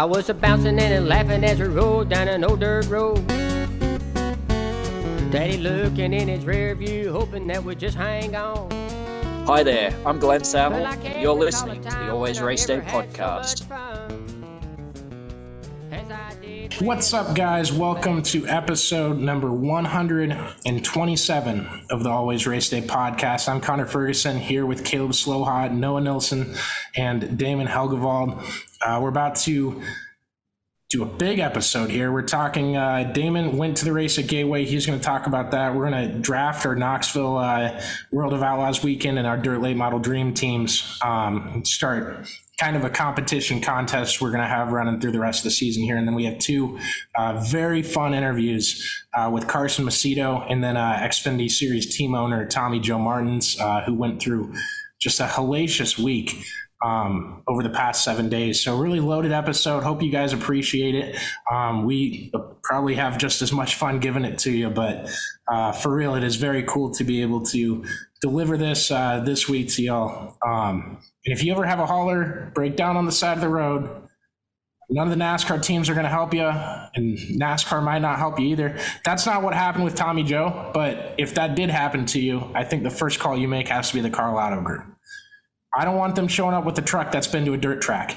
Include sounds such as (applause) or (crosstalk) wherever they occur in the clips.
I was a bouncing and a laughing as we rode down an old dirt road. Daddy looking in his rear view, hoping that we'd just hang on. Hi there, I'm Glenn Saville. I You're listening to the Always Race Day podcast. What's up, guys? Welcome to episode number 127 of the Always Race Day podcast. I'm Connor Ferguson here with Caleb Slowhot, Noah Nilsson, and Damon Helgevald. Uh, we're about to do a big episode here. We're talking, uh, Damon went to the race at Gateway. He's going to talk about that. We're going to draft our Knoxville uh, World of Outlaws weekend and our Dirt Late Model Dream teams. Um, start kind of a competition contest we're going to have running through the rest of the season here. And then we have two uh, very fun interviews uh, with Carson Macedo and then uh, Xfinity Series team owner Tommy Joe Martins, uh, who went through just a hellacious week um, over the past seven days. So, really loaded episode. Hope you guys appreciate it. Um, we probably have just as much fun giving it to you, but uh, for real, it is very cool to be able to deliver this uh, this week to y'all. Um, and if you ever have a hauler break down on the side of the road, none of the NASCAR teams are going to help you, and NASCAR might not help you either. That's not what happened with Tommy Joe, but if that did happen to you, I think the first call you make has to be the Karl Auto Group. I don't want them showing up with a truck that's been to a dirt track.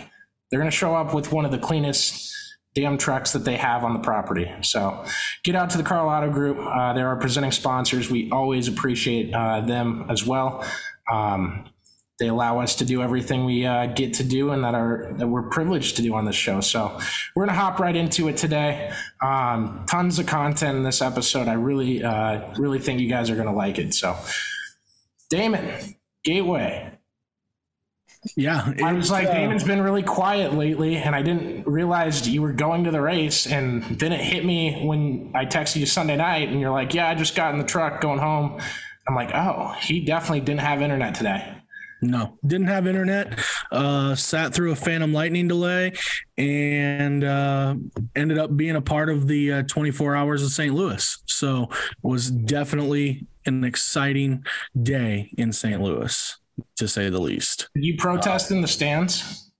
They're going to show up with one of the cleanest damn trucks that they have on the property. So get out to the Karl Auto Group. Uh, they're our presenting sponsors. We always appreciate uh, them as well. Um, they allow us to do everything we uh, get to do and that are that we're privileged to do on this show. So we're gonna hop right into it today. Um, tons of content in this episode. I really, uh, really think you guys are gonna like it. So, Damon, Gateway. Yeah, I was like, uh, Damon's been really quiet lately, and I didn't realize you were going to the race. And then it hit me when I texted you Sunday night, and you're like, "Yeah, I just got in the truck going home." I'm like, "Oh, he definitely didn't have internet today." No, didn't have internet. Uh, sat through a Phantom Lightning delay, and uh, ended up being a part of the uh, 24 hours of St. Louis. So was definitely an exciting day in St. Louis, to say the least. Did you protest in the stands?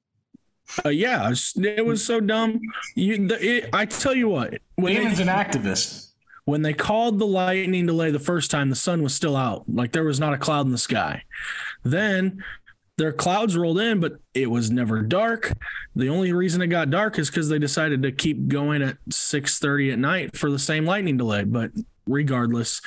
Uh, yeah, it was so dumb. You, the, it, I tell you what, when Damon's an activist. When they called the lightning delay the first time, the sun was still out. Like there was not a cloud in the sky. Then their clouds rolled in, but it was never dark. The only reason it got dark is because they decided to keep going at 6:30 at night for the same lightning delay. But regardless,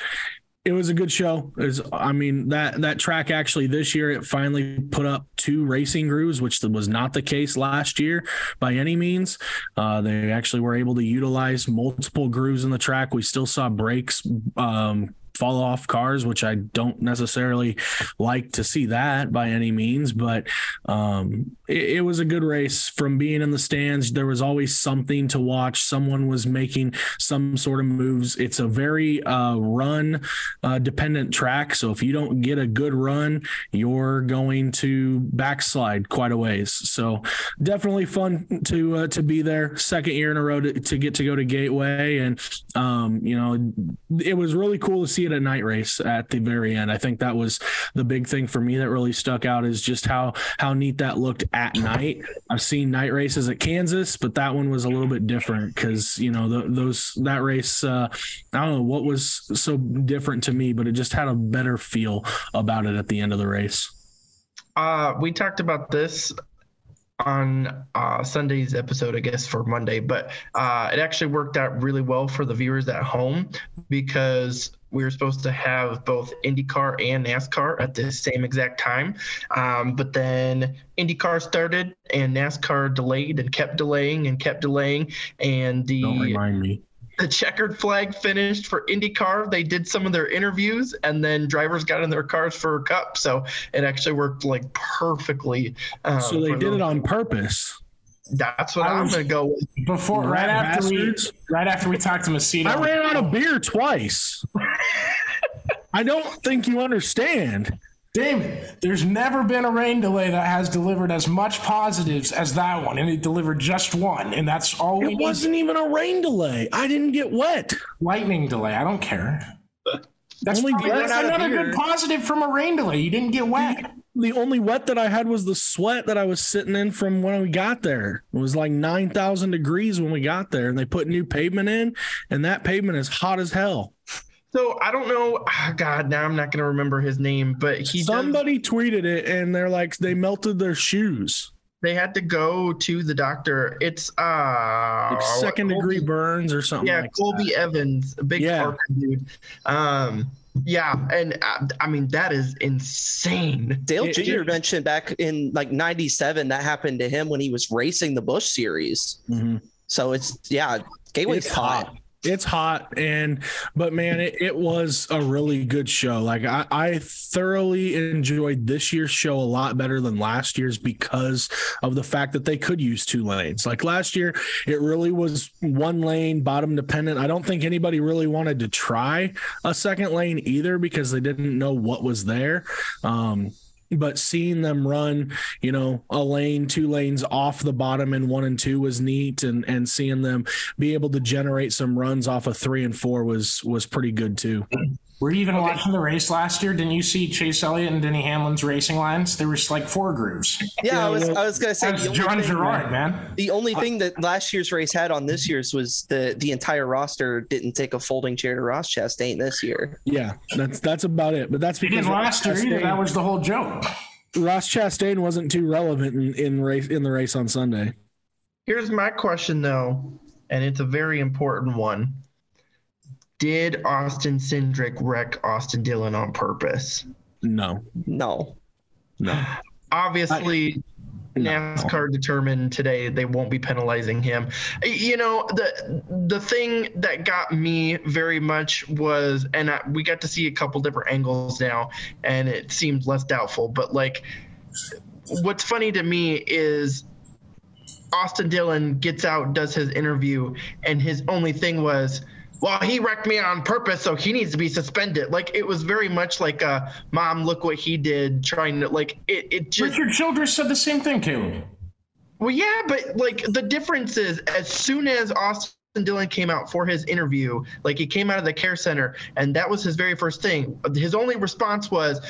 it was a good show. Is I mean that that track actually this year it finally put up two racing grooves, which was not the case last year by any means. Uh, they actually were able to utilize multiple grooves in the track. We still saw brakes um, fall off cars, which I don't necessarily like to see that by any means, but um, it, it was a good race from being in the stands. There was always something to watch. Someone was making some sort of moves. It's a very uh, run uh, dependent track. So if you don't get a good run, you're going to backslide quite a ways. So definitely fun to uh, to be there. Second year in a row to, to get to go to Gateway, and um, you know it was really cool to see see it night race at the very end. I think that was the big thing for me that really stuck out is just how how neat that looked at night. I've seen night races at Kansas, but that one was a little bit different because you know the, those that race. Uh, I don't know what was so different to me, but it just had a better feel about it at the end of the race. Uh, we talked about this on uh, Sunday's episode, I guess, for Monday, but uh, it actually worked out really well for the viewers at home because we were supposed to have both IndyCar and NASCAR at the same exact time. Um, but then IndyCar started and NASCAR delayed and kept delaying and kept delaying. And the Don't remind me. the checkered flag finished for IndyCar. They did some of their interviews, and then drivers got in their cars for a cup. So it actually worked like perfectly. Um, So they did those- it on purpose. That's what I I'm was- going to go with. Before, right after bastards. we, right after we talked to Macedo, I ran out of beer twice. I don't think you understand. Damon, there's never been a rain delay that has delivered as much positives as that one, and it delivered just one, and that's all we It wasn't even a rain delay. I didn't get wet. Lightning delay. I don't care. That's, Only probably, that's another good positive from a rain delay. You didn't get wet. The only wet that I had was the sweat that I was sitting in from when we got there. It was like 9,000 degrees when we got there, and they put new pavement in, and that pavement is hot as hell. So I don't know. ah, God, now I'm not going to remember his name, but he does- Somebody tweeted it, and they're like, they melted their shoes. they had to go to the doctor. It's uh Like second degree burns or something Yeah, like Colby Evans, a big Yeah. Parker dude. Um, yeah, and uh, I mean that is insane. Dale It- Jr. it- mentioned back in like 97 that happened to him when he was racing the Busch series. that. Mhm. So it's, yeah, Gateway's It's hot. hot. It's hot and but man, it, it was a really good show. Like I, I thoroughly enjoyed this year's show a lot better than last year's because of the fact that they could use two lanes. Like last year, it really was one lane, bottom dependent. I don't think anybody really wanted to try a second lane either because they didn't know what was there. Um, but seeing them run, you know, a lane, two lanes off the bottom in one and two was neat, and and seeing them be able to generate some runs off of three and four was was pretty good too. Were you even watching the race last year? Didn't you see Chase Elliott and Denny Hamlin's racing lines? There was like four grooves. Yeah, I was, well, I was going to say That's the John thing, Gerard, man. the only uh, thing that last year's race had on this year's was the the entire roster didn't take a folding chair to Ross Chastain this year. Yeah, that's that's about it. But that's because didn't last year either. That was the whole joke. Ross Chastain wasn't too relevant in, in race in the race on Sunday. Here's my question though, and it's a very important one. Did Austin Cindric wreck Austin Dillon on purpose? No, No. no. Obviously, No. NASCAR determined today they won't be penalizing him. You know, the the thing that got me very much was, and I, we got to see a couple different angles now, and it seemed less doubtful. But like, what's funny to me is Austin Dillon gets out, does his interview, and his only thing was, well, he wrecked me on purpose, so he needs to be suspended. Like it was very much like a mom, look what he did, trying to like it. It just Richard Childress said the same thing, Caleb. well, yeah, but like the difference is as soon as Austin Dillon came out for his interview, like he came out of the care center, and that was his very first thing. His only response was,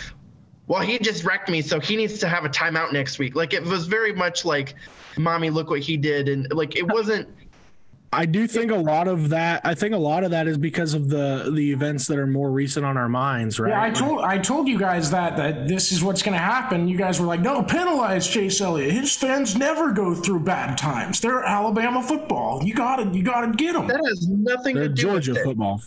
"Well, he just wrecked me, so he needs to have a timeout next week." Like it was very much like, "Mommy, look what he did," and like it wasn't. I do think a lot of that. I think a lot of that is because of the the events that are more recent on our minds, right? Yeah, I told I told you guys that that this is what's going to happen. You guys were like, "No, penalize Chase Elliott. His fans never go through bad times. They're Alabama football. You got to you got to get them." That has nothing They're to do Georgia with Georgia football.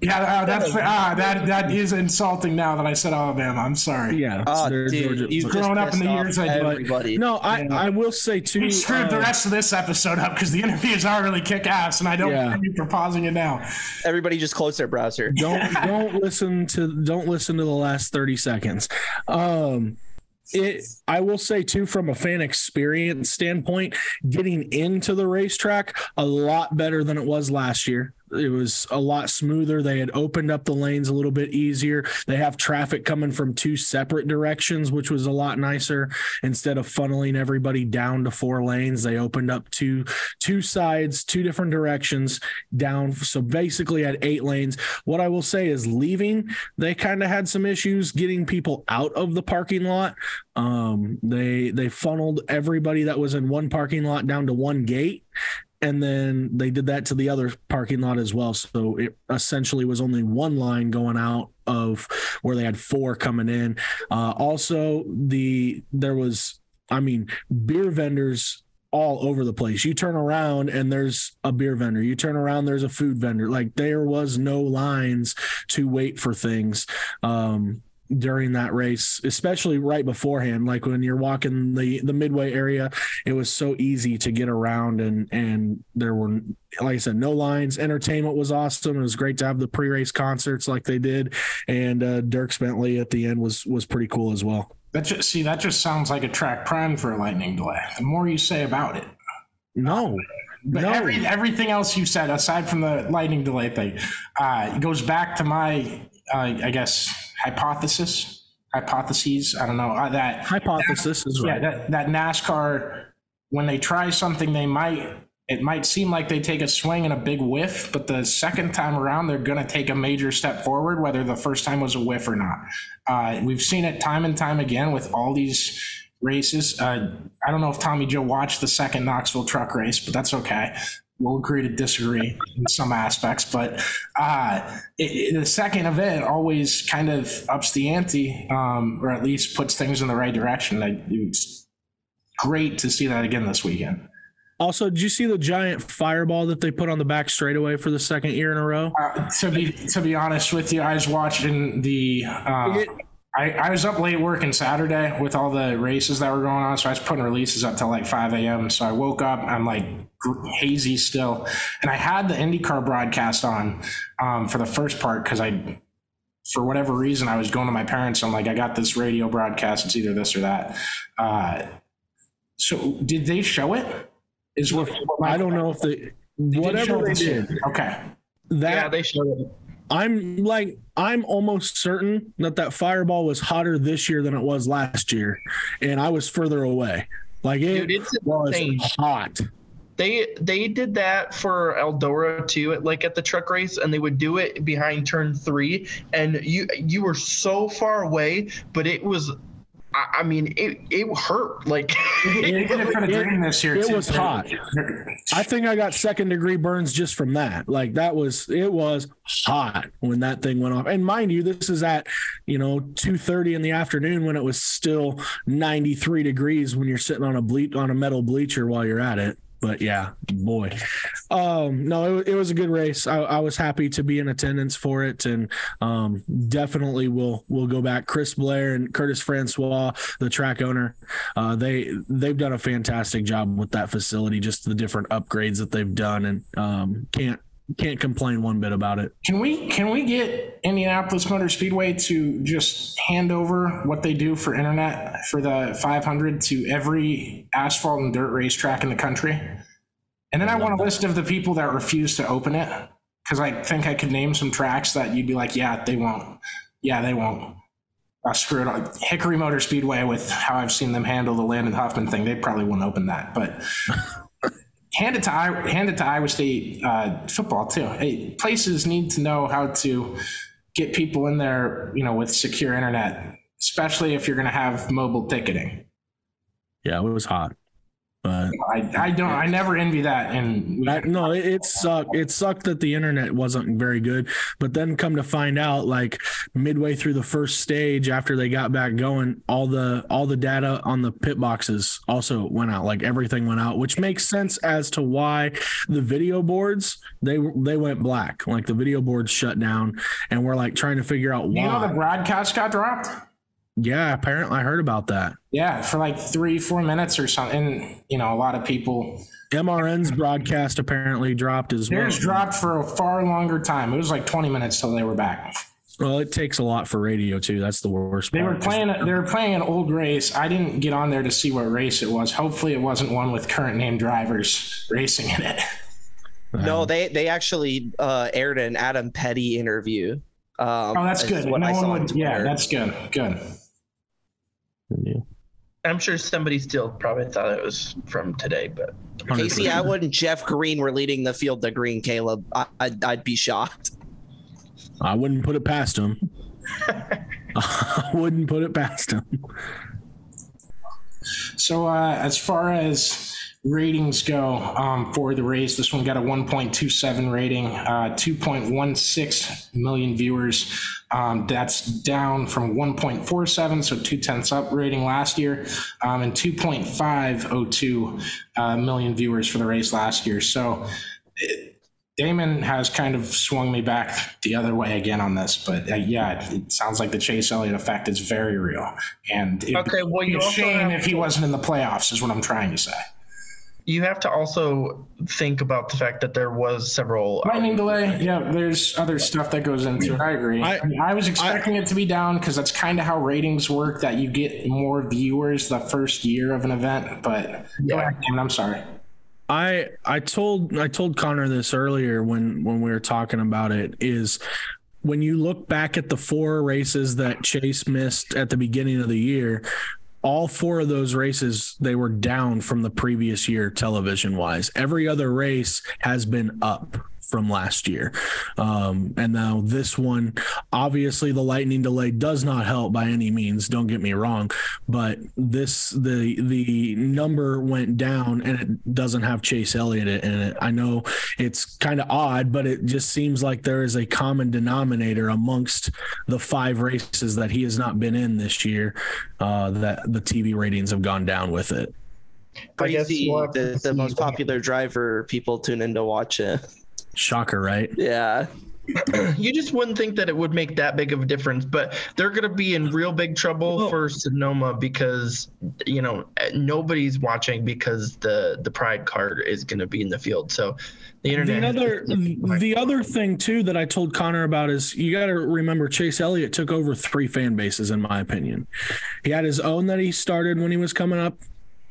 Yeah, uh, that's ah, that that is insulting. Now that I said Alabama, I'm sorry. Yeah, Oh, they're dude, Georgia you football. just up in the years I did. everybody. No, I, I will say too. We screwed the uh, rest of this episode up because the interviews are really kick ass, and I don't Yeah. you for pausing it now. Everybody just close their browser. don't (laughs) don't listen to don't listen to the last 30 seconds um it i will say too from a fan experience standpoint getting into the racetrack a lot better than it was last year it was a lot smoother. They had opened up the lanes a little bit easier. They have traffic coming from two separate directions, which was a lot nicer. Instead of funneling everybody down to four lanes, they opened up two two sides, two different directions down. So basically had eight lanes. What I will say is leaving, they kind of had some issues getting people out of the parking lot. Um, they they funneled everybody that was in one parking lot down to one gate and then they did that to the other parking lot as well. So it essentially was only one line going out of where they had four coming in. Uh, also the there was i mean beer vendors all over the place. You turn around and there's a beer vendor. You turn around there's a food vendor. Like there was no lines to wait for things. Um, during that race, especially right beforehand. Like when you're walking the the midway area, it was so easy to get around, and and there were, like I said, no lines. Entertainment was awesome. It was great to have the pre race concerts like they did, and uh, Dierks Bentley at the end was was pretty cool as well. That just see that just sounds like a track prime for a lightning delay. The more you say about it, no. But no. every, everything else you said, aside from the lightning delay thing, uh, goes back to my, uh, I guess, hypothesis, hypotheses. I don't know uh, that hypothesis is right. Yeah, that, that NASCAR, when they try something, they might. It might seem like they take a swing and a big whiff, but the second time around, they're going to take a major step forward, whether the first time was a whiff or not. Uh, we've seen it time and time again with all these races. Uh, I don't know if Tommy Joe watched the second Knoxville truck race, but that's okay. We'll agree to disagree in some aspects, but uh, it, it, the second event always kind of ups the ante, um, or at least puts things in the right direction. I, it's great to see that again this weekend. Also, did you see the giant fireball that they put on the back straightaway for the second year in a row? Uh, to be to be honest with you, I was watching the. Uh, it, I, I was up late working Saturday with all the races that were going on, so I was putting releases up till like 5 a.m. So I woke up, I'm like hazy still, and I had the IndyCar broadcast on um, for the first part because I, for whatever reason, I was going to my parents. I'm like, I got this radio broadcast. It's either this or that. Uh, so did they show it? Is what, I don't know if they, they whatever they did. Okay. That, yeah, they showed it. I'm like I'm almost certain that that fireball was hotter this year than it was last year, and I was further away. Like it Dude, was hot. They they did that for Eldora too, at, like at the truck race, and they would do it behind turn three, and you you were so far away, but it was I, mean, it it hurt. Like (laughs) it, it. It was hot. I think I got second degree burns just from that. Like that was it was hot when that thing went off. And mind you, this is at you know two thirty in the afternoon when it was still ninety three degrees when you're sitting on a ble- on a metal bleacher while you're at it but yeah, boy, um, no, it, it, was a good race. I, I, was happy to be in attendance for it, and um, definitely will will go back. Chris Blair and Curtis Francois, the track owner, uh, they they've done a fantastic job with that facility. Just the different upgrades that they've done, and um, can't can't complain one bit about it. Can we can we get Indianapolis Motor Speedway to just hand over what they do for internet for the 500 to every asphalt and dirt racetrack in the country? And then I, I want a list of the people that refuse to open it because I think I could name some tracks that you'd be like, yeah, they won't. Yeah, they won't. Uh, screw it. On. Hickory Motor Speedway, with how I've seen them handle the Landon Hoffman thing, they probably won't open that. But (laughs) hand it to hand it to Iowa State uh, football too. Hey, places need to know how to get people in there, you know, with secure internet, especially if you're going to have mobile ticketing. Yeah, it was hot. But I, I don't I never envy that and no it, it sucked. It sucked that the internet wasn't very good but then come to find out like midway through the first stage after they got back going all the all the data on the pit boxes also went out like everything went out which makes sense as to why the video boards they they went black. Like the video boards shut down and we're like trying to figure out why you know the broadcast got dropped yeah, apparently I heard about that. Yeah, for like three, four minutes or something. And, you know, a lot of people. MRN's broadcast apparently dropped as well. Theirs dropped for a far longer time. It was like 20 minutes till they were back. Well, it takes a lot for radio too. That's the worst. They part. were playing. They were playing an old race. I didn't get on there to see what race it was. Hopefully, it wasn't one with current name drivers racing in it. No, they they actually uh, aired an Adam Petty interview. Um, Oh, that's good. What no I one saw on would. Yeah, that's good. Good. I'm sure somebody still probably thought it was from today, but Casey 100%. Atwood and Jeff Green were leading the field to green. Caleb, I, I'd, I'd be shocked. I wouldn't put it past him. (laughs) I wouldn't put it past him. So uh, as far as ratings go um, for the race, this one got a 1.27 rating, uh, 2.16 million viewers. Um, that's down from 1.47, so two tenths up rating last year, um, and 2.502 uh, million viewers for the race last year. So. It, Damon has kind of swung me back the other way again on this, but uh, yeah, it, it sounds like the Chase Elliott effect is very real, and it, Okay, well, you it's a shame have if he wasn't in the playoffs, is what I'm trying to say. You have to also think about the fact that there was several Lightning delay, yeah, there's other stuff that goes into it. I agree. I, I- I was expecting it to be down because that's kind of how ratings work, that you get more viewers the first year of an event, but go ahead, Damon, I'm sorry. I I told I told Connor this earlier when when we were talking about it is when you look back at the four races that Chase missed at the beginning of the year, all four of those races they were down from the previous year television wise. Every other race has been up from last year. Um, and now this one, obviously the lightning delay does not help by any means. Don't get me wrong, but this the the number went down and it doesn't have Chase Elliott in it. I know it's kind of odd, but it just seems like there is a common denominator amongst the five races that he has not been in this year. Uh, that the TV ratings have gone down with it. I guess Crazy, we'll the, the most popular driver people tune in to watch it. Shocker, right? Yeah. (clears throat) you just wouldn't think that it would make that big of a difference, but they're going to be in real big trouble Well- for Sonoma because you know nobody's watching because the the Pride card is going to be in the field. So the internet. The other, the other thing too that I told Connor about is you got to remember Chase Elliott took over three fan bases, in my opinion. He had his own that he started when he was coming up.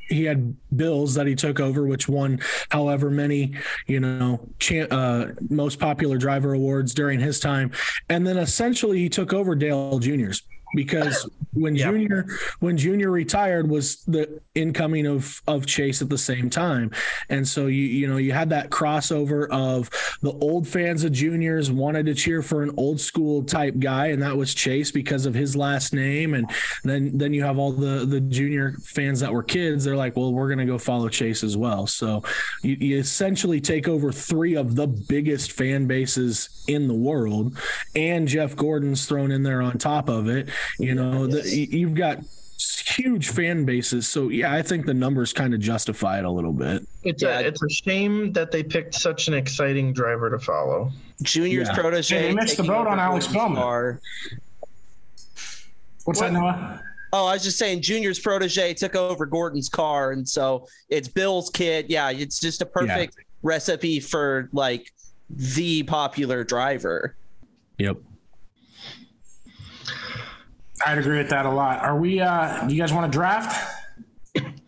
He had Bills that he took over, which won however many, you know, cha- uh, most popular driver awards during his time, and then essentially he took over Dale Junior's because when Yeah. Junior when Junior retired was the incoming of of Chase at the same time, and so you you know you had that crossover of the old fans of Juniors wanted to cheer for an old school type guy, and that was Chase because of his last name, and then then you have all the the Junior fans that were kids. They're like, well, we're gonna go follow Chase as well. So you, you essentially take over three of the biggest fan bases in the world, and Jeff Gordon's thrown in there on top of it. You know, the, you- you've got huge fan bases. So yeah, I think the numbers kind of justify it a little bit. It's Yeah. a it's a shame that they picked such an exciting driver to follow. Junior's Yeah. protege. Hey, they missed the taking boat on Alex Gordon's Bowman. car. What's that, Noah? Oh, I was just saying, Junior's protege took over Gordon's car, and so it's Bill's kid. Yeah, it's just a perfect recipe for like the popular driver. Yep. I'd agree with that a lot. Are we? uh Do you guys want to draft?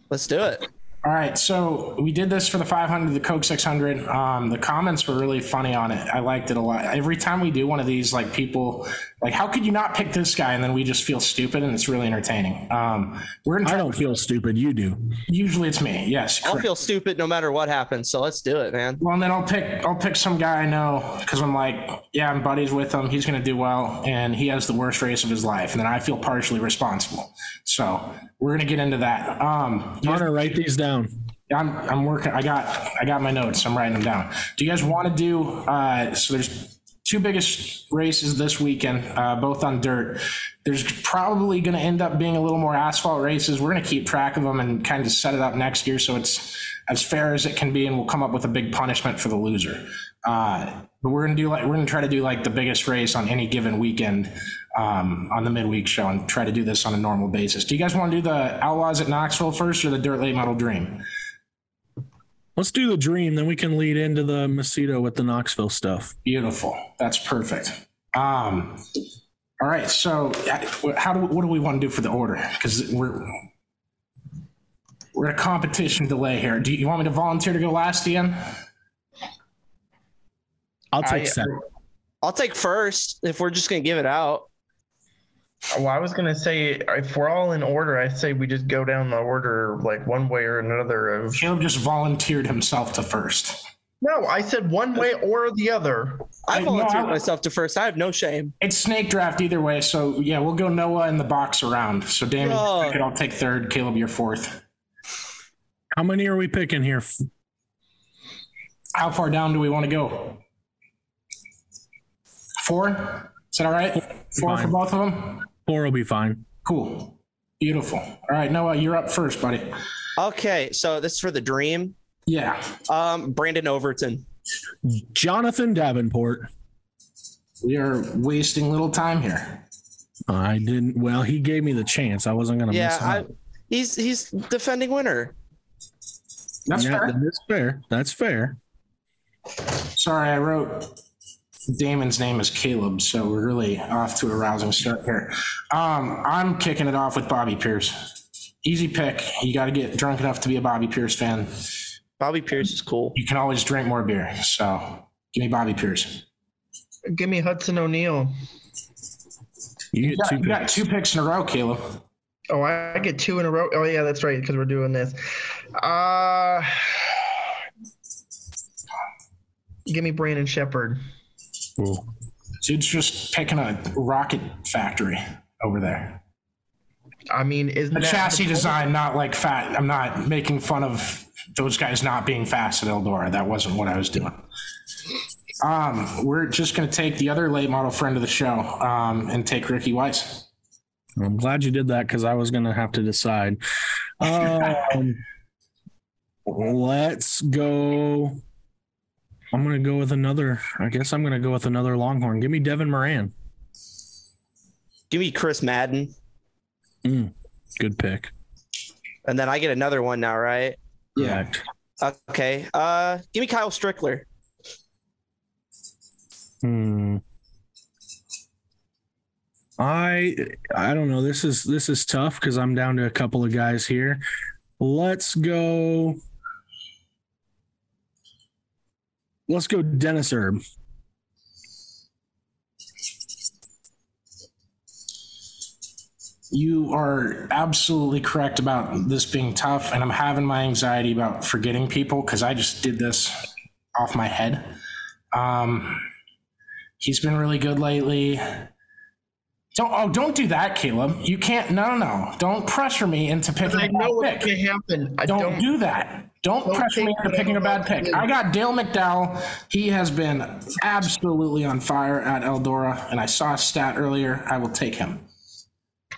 Let's do it. All right, so we did this for the 500, the Coke 600. Um, the comments were really funny on it. I liked it a lot. Every time we do one of these, like people, like, how could you not pick this guy? And then we just feel stupid, and it's really entertaining. Um, we're gonna I don't feel stupid. You do. Usually, it's me. Yes, I'll correct. feel stupid no matter what happens. So let's do it, man. Well, and then I'll pick I'll pick some guy I know because I'm like, yeah, I'm buddies with him. He's gonna do well, and he has the worst race of his life, and then I feel partially responsible. So we're gonna get into that. Um, you guys- Connor, write these down. I'm I'm working. I got I got my notes. I'm writing them down. Do you guys want to do? Uh, so there's two biggest races this weekend, uh, both on dirt. There's probably going to end up being a little more asphalt races. We're going to keep track of them and kind of set it up next year so it's as fair as it can be, and we'll come up with a big punishment for the loser. Uh, but we're gonna do like we're gonna try to do like the biggest race on any given weekend um, on the midweek show and try to do this on a normal basis. Do you guys want to do the Outlaws at Knoxville first or the Dirt Late Model Dream? Let's do the dream, then we can lead into the Macedo with the Knoxville stuff. Beautiful. That's perfect. Um, all right. So, how do what do we want to do for the order? Because we're we're at a competition delay here. Do you, you want me to volunteer to go last, Ian? I'll take I- second. I'll take first if we're just gonna give it out. Well, I was gonna say if we're all in order, I say we just go down the order like one way or another. Of Caleb just volunteered himself to first. no, I said one way or the other. I I- no, volunteered I- myself to first. I have no shame. It's snake draft either way, so yeah, we'll go Noah in the box around. So Damon, Oh. you're I'll take third. Caleb, you're fourth. How many are we picking here? How far down do we want to go? Four? Is that all right? Four for both of them? Four will be fine. Cool. Beautiful. All right, Noah, you're up first, buddy. Okay, so this is for the dream. Yeah. Um, Brandon Overton. Jonathan Davenport. We are wasting little time here. I didn't. Well, he gave me the chance. I wasn't going to Yeah, miss I, out. he's he's defending winner. That's Yeah, fair. That's fair. That's fair. Sorry, I wrote Damon's name is Caleb, so we're really off to a rousing start here. Um, I'm kicking it off with Bobby Pierce. Easy pick. You got to get drunk enough to be a Bobby Pierce fan. Bobby Pierce is cool. You can always drink more beer. So give me Bobby Pierce. Give me Hudson O'Neal. You You get got, two you got picks. two picks in a row, Caleb. Oh, I get two in a row. Oh yeah, that's right because we're doing this. Uh give me Brandon Shepard. Ooh. Dude's just picking a rocket factory over there. I mean, isn't The that chassis design, not like fat. I'm not making fun of those guys not being fast at Eldora. That wasn't what I was doing. Um, we're just going to take the other late model friend of the show um, and take Ricky Weiss. I'm glad you did that because I was going to have to decide. (laughs) Um, let's go. I'm going to go with another. I guess I'm going to go with another Longhorn. Give me Devin Moran. Give me Chris Madden, Good pick. and then I get another one now, right? Yeah. Okay. Uh, give me Kyle Strickler. Hmm. I I don't know. This is this is tough because I'm down to a couple of guys here. Let's go. Let's go Dennis Erb. You are absolutely correct about this being tough, and I'm having my anxiety about forgetting people because I just did this off my head. Um, he's been really good lately. Don't oh, don't do that, Caleb. You can't. No, no, no. Don't pressure me into picking I a know bad what's pick. gonna happen. I Don't, don't. do that. Don't, Don't pressure me into picking a I'm bad pick. do. I got Dale McDowell. He has been absolutely on fire at Eldora, and I saw a stat earlier. I will take him.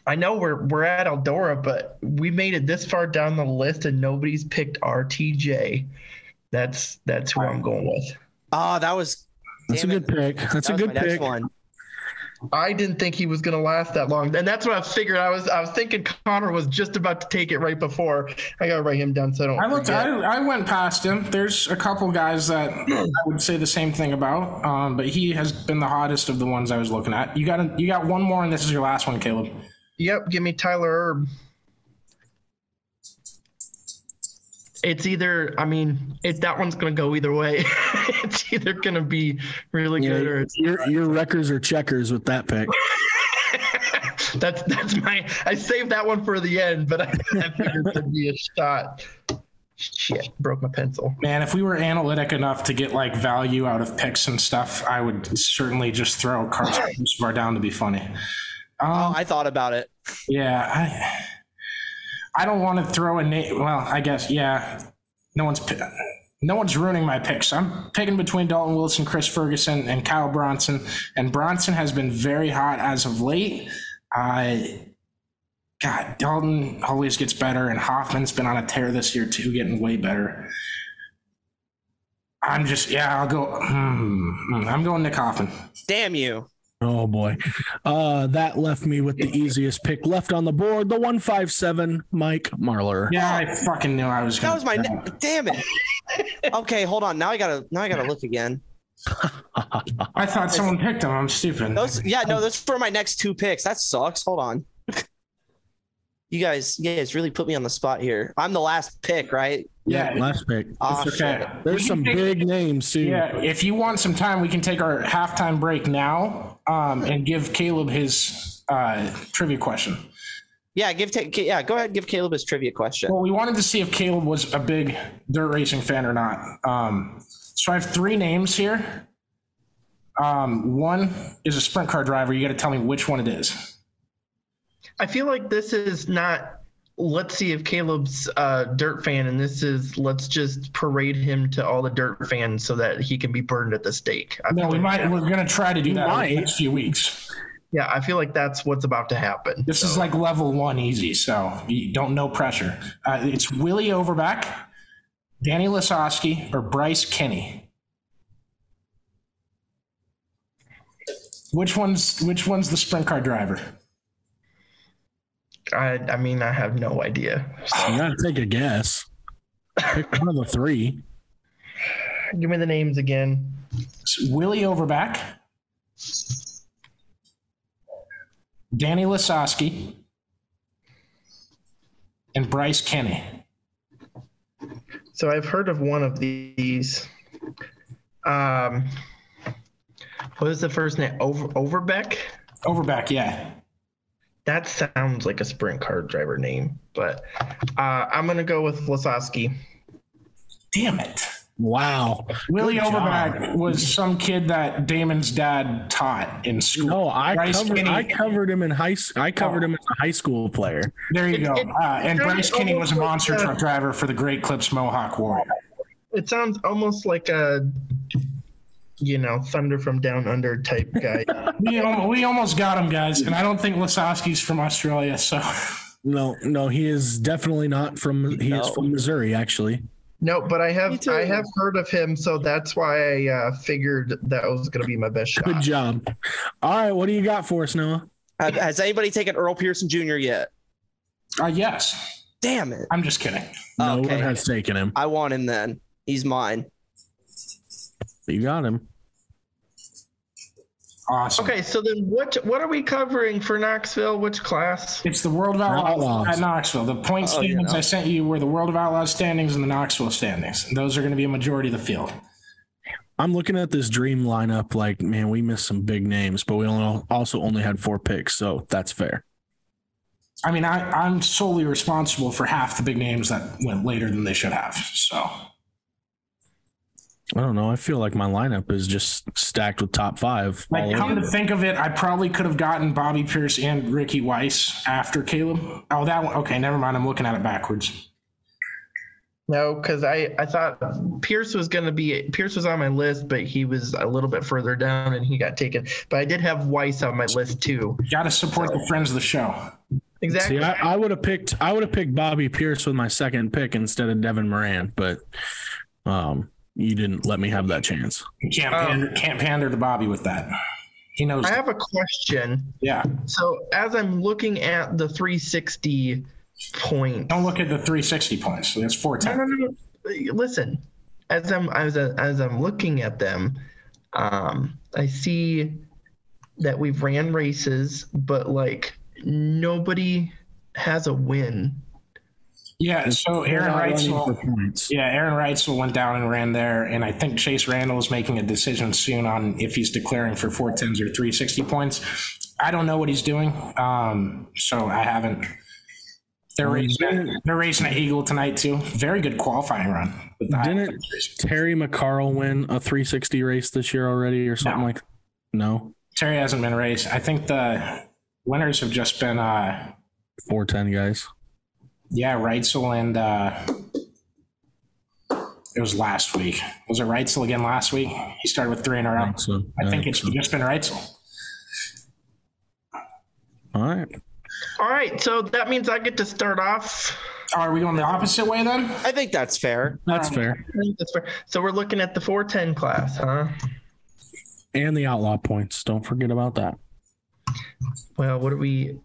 I know we're we're at Eldora, but we made it this far down the list and nobody's picked RTJ. That's that's who I'm going with. Oh, that was. That's damn a it. good pick. That's That a good pick. one. I didn't think he was gonna last that long, and that's what I figured. I was I was thinking Connor was just about to take it right before. I gotta write him down so I don't. I looked. I, I went past him. There's a couple guys that (clears throat) I would say the same thing about, um, but he has been the hottest of the ones I was looking at. You got a, you got one more, and this is your last one, Caleb. Yep, give me Tyler Erb. It's either, I mean, it that one's gonna go either way. (laughs) it's either gonna be really Yeah, good or it's your your records are checkers with that pick. (laughs) that's that's my. I saved that one for the end, but I, (laughs) I figured it'd be a shot. Shit, broke my pencil. Man, if we were analytic enough to get like value out of picks and stuff, I would certainly just throw Carson bar down to be funny. Oh, um, I thought about it. Yeah, I I don't want to throw a name. Well, I guess yeah. No one's no one's ruining my picks. I'm picking between Dalton Wilson, Chris Ferguson, and Kyle Bronson. And Bronson has been very hot as of late. I God, Dalton always gets better, and Hoffman's been on a tear this year too, getting way better. I'm just yeah. I'll go. Hmm, hmm, I'm going Nick Hoffman. Damn you. Oh boy. Uh that left me with the easiest pick left on the board, the 157 Mike Marlar. Yeah, I fucking knew I was. That Gonna was my. do Ne- damn it. Okay, hold on. Now I gotta. Now I gotta look again. I thought someone picked him. I'm stupid. Those. Yeah, no. Those were my next two picks. That sucks. Hold on. You guys, you guys really put me on the spot here. I'm the last pick, right? Yeah, Yeah. last pick. Oh, okay. shit. There's some take- big names too. Yeah, if you want some time, we can take our halftime break now um, and give Caleb his uh, trivia question. Yeah, give ta- yeah. Go ahead, and give Caleb his trivia question. Well, we wanted to see if Caleb was a big dirt racing fan or not. Um, so I have three names here. Um, one is a sprint car driver. You got to tell me which one it is. I feel like this is not. Let's see if Caleb's a dirt fan, and this is let's just parade him to all the dirt fans so that he can be burned at the stake. I No, we like- might. We're going to try to do that in might. the next few weeks. Yeah, I feel like that's what's about to happen. This is like level one easy, so you don't no pressure. Uh, it's Willie Overback, Danny Lasoski, or Bryce Kenny. Which one's which one's the sprint car driver? I, I mean, I have no idea. You gotta take a guess. Pick one of the three. Give me the names again. It's Willie Overback, Danny Lasoski, and Bryce Kenny. So I've heard of one of these. Um, what is the first name? Over Overbeck. Overback, yeah. That sounds like a sprint car driver name, but uh, I'm gonna go with Lasoski. Damn it. Wow. Willie Good. Overback was some kid that Damon's dad taught in school. No, I Bryce covered. Kenny- I covered him in high. I covered him as a high school player. There you go. It- it- Uh, and it Bryce sounds Kenny was a monster like, uh, truck driver for the Great Clips Mohawk War. It sounds almost like a, you know, Thunder from Down Under type guy. (laughs) We, we almost got him, guys, and I don't think Lasoski's from Australia, so No, no, he is definitely not from. He is from Missouri, actually. no, but I have. I have heard of him, so that's why I uh, figured that was gonna be my best shot. Good job. All right, what do you got for us, Noah? Have- Has anybody taken Earl Pearson Jr. yet? uh, yes. Damn it! I'm just kidding. No Okay. one has taken him. I want him then. He's mine. You got him. Awesome. Okay, so then what what are we covering for Knoxville? Which class? It's the World of Outlaws, Outlaws. at Knoxville. The point Oh, you standings know. I sent you were the World of Outlaws standings and the Knoxville standings. Those are going to be a majority of the field. I'm looking at this dream lineup. Like, man, we missed some big names, but we only, also only had four picks, so that's fair. I mean, I, I'm solely responsible for half the big names that went later than they should have. So I don't know. I feel like my lineup is just stacked with top five. Like, all come to think of it, I probably could have gotten Bobby Pierce and Ricky Weiss after Caleb. Oh, that one. Okay, never mind. I'm looking at it backwards. No, because I I thought Pierce was gonna be Pierce was on my list, but he was a little bit further down and he got taken. But I did have Weiss on my list too. Got to support the friends of the show. Exactly. See, I, I would have picked. I would have picked Bobby Pierce with my second pick instead of Devin Moran, but um, you didn't let me have that chance. You can't pander, can't pander to Bobby with that. He knows. I have a question. yeah. So as I'm looking at the 360 point, Don't look at the 360 points. That's no, 410. no, no, listen. As I'm as, as I'm looking at them, um, I see that we've ran races, but like nobody has a win. Yeah. So Aaron not running for Reitzel. points. Yeah, Aaron Reitzel went down and ran there, and I think Chase Randall is making a decision soon on if he's declaring for 410s or 360 points. I don't know what he's doing, um, so I haven't. They're racing, they're racing at Eagle tonight too. Very good qualifying run. Didn't Terry McCarl win a 360 race this year already, or something No. like? No, Terry hasn't been raced. I think the winners have just been uh, 410 guys. Yeah Reitzel and uh, it was last week. Was it Reitzel again last week? He started with three in a row. So I think it's so. just been Reitzel. all right. All right, so that means I get to start off. Are we going the opposite way then? I think that's fair. That's fair. I think that's fair. So we're looking at the 410 class, huh? And the outlaw points. Don't forget about that. Well, what are we?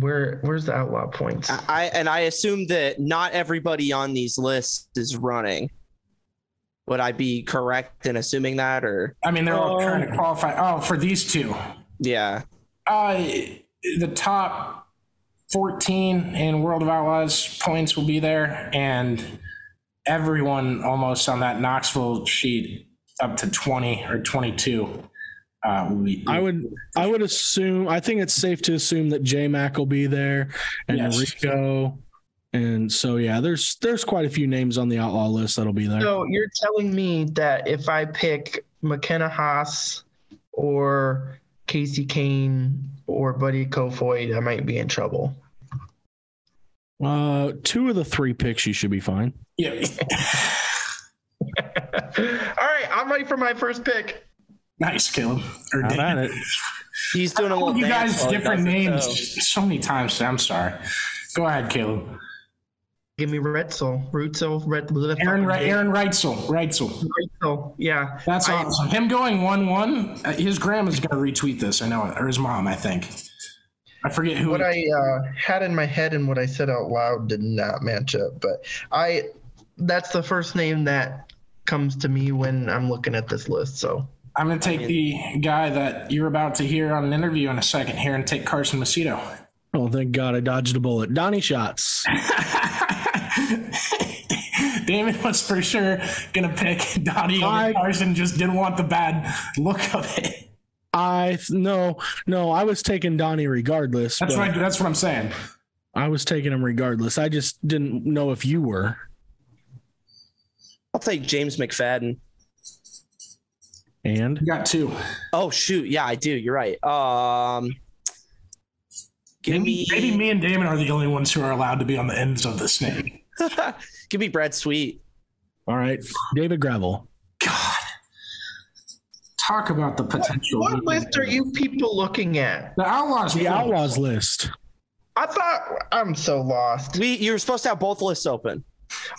Where where's the outlaw points? I and I assume that not everybody on these lists is running. Would I be correct in assuming that, or I mean, they're all trying to qualify. Oh, for these two, yeah? uh, the top 14 in World of Outlaws points will be there, and everyone almost on that Knoxville sheet up to 20 or 22. Uh, we, I would I would assume I think it's safe to assume that J Mac will be there and Yes. Rico. And so yeah, there's there's quite a few names on the outlaw list that'll be there. So you're telling me that if I pick McKenna Haas or Kasey Kahne or Buddy Kofoid, I might be in trouble. Uh two of the three picks you should be fine. yeah, (laughs) (laughs) All right, I'm ready for my first pick. Nice, Caleb. Or Have Dave. it. He's doing a little you guys different does it, names so. so many times. I'm sorry. Go ahead, Caleb. Give me Retzel, Rutzel, Red, Aaron, Re- Aaron Reitzel. Reitzel. Retzel. Yeah, That's I- awesome. Him going one-one. Uh, his grandma's gonna retweet this. I know, it, or his mom. I think. I forget who. what I uh, had in my head and what I said out loud did not match up. But I, that's the first name that comes to me when I'm looking at this list. So I'm gonna take the guy that you're about to hear on an interview in a second here, and take Carson Macedo. Oh thank God I dodged a bullet. Donny Schatz. (laughs) Damon was for sure gonna pick Donnie over I- Carson. Just didn't want the bad look of it. I no no I was taking Donnie regardless. That's right. That's what I'm saying. I was taking him regardless. I just didn't know if you were. I'll take James McFadden. And You got two. Oh shoot, yeah, I do. You're right. Um, give Maybe, me maybe me and Damon are the only ones who are allowed to be on the ends of the snake. (laughs) give me Brad Sweet. all right, David Gravel. God. Talk about the potential. what list are you people looking at? The Outlaws. The Outlaws list. I thought I'm so lost. We you're supposed to have both lists open.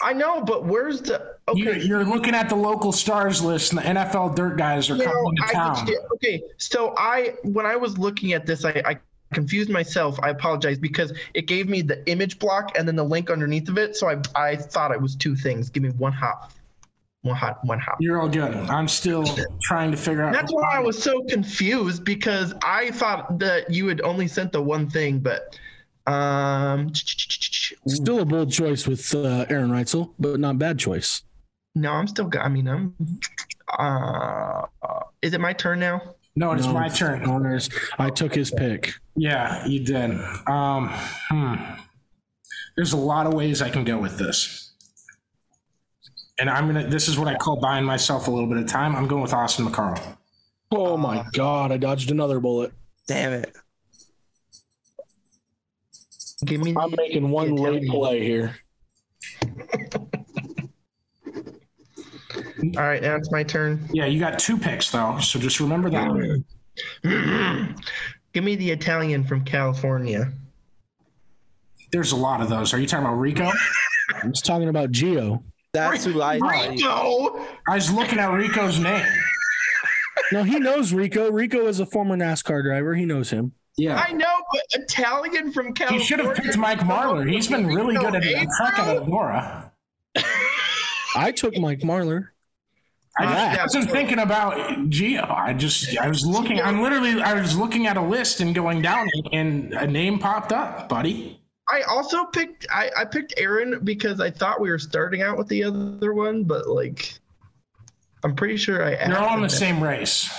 I know, but where's the You're, okay? you're looking at the local stars list, and the NFL dirt guys are You know, coming to I town. get- okay, so I when I was looking at this, I, I confused myself. I apologize because it gave me the image block and then the link underneath of it. So I I thought it was two things. Give me one hop, one hot, one hop. You're all good. I'm still trying to figure out. That's why I was so confused because I thought that you had only sent the one thing, but um, Still a bold choice with uh, Aaron Reutzel, but not bad choice. no, I'm still. go- I mean, I'm. Uh, is it my turn now? No, it's No, my turn. Honors. I took his pick. Yeah, you did. Um, hmm. There's a lot of ways I can go with this. And I'm gonna. This is what I call buying myself a little bit of time. I'm going with Austin McCarl. Oh my God! I dodged another bullet. Damn it. Give me. I'm making one late play here. All right, now it's my turn. Yeah, you got two picks though, so just remember that. (clears throat) Give me the Italian from California. There's a lot of those. Are you talking about Rico? I'm just talking about Geo. That's who I thought. Rico. I was looking at Rico's name. No, he knows Rico. Rico is a former NASCAR driver. He knows him. Yeah. I know, but Italian from California. He should have picked Mike Marlar. He's been really good at the Rico truck at Adro? I took Mike Marlar. I just Yeah. wasn't thinking about Geo. I just I was looking. I'm literally I was looking at a list and going down, and a name popped up, buddy. I also picked I, I picked Aaron because I thought we were starting out with the other one, but like I'm pretty sure I asked You're all in the that- same race.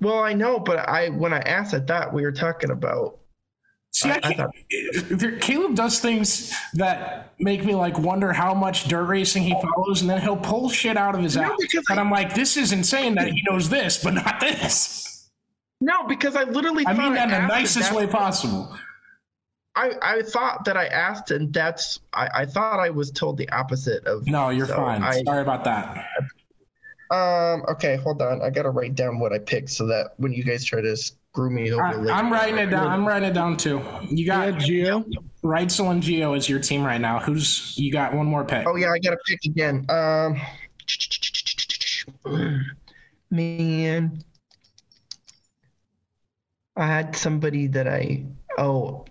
Well, I know, but I when I asked, I thought we were talking about. See, I I- Caleb does things that make me like wonder how much dirt racing he follows, and then he'll pull shit out of his No, ass. And I'm like, this is insane that he (laughs) knows this, but not this. No, because I literally. I mean that in the nicest way possible. I I thought that I asked, and that's I I thought I was told the opposite of. No, you're so fine. I, Sorry about that. Um. Okay. Hold on. I gotta write down what I picked so that when you guys try to screw me over I, I'm writing it down. I'm writing it down too. You Yeah, got Geo. Reutzel and Geo as your team right now. Who's you got one more pick? Oh yeah, I gotta pick again. Um. Man. I had somebody that I oh.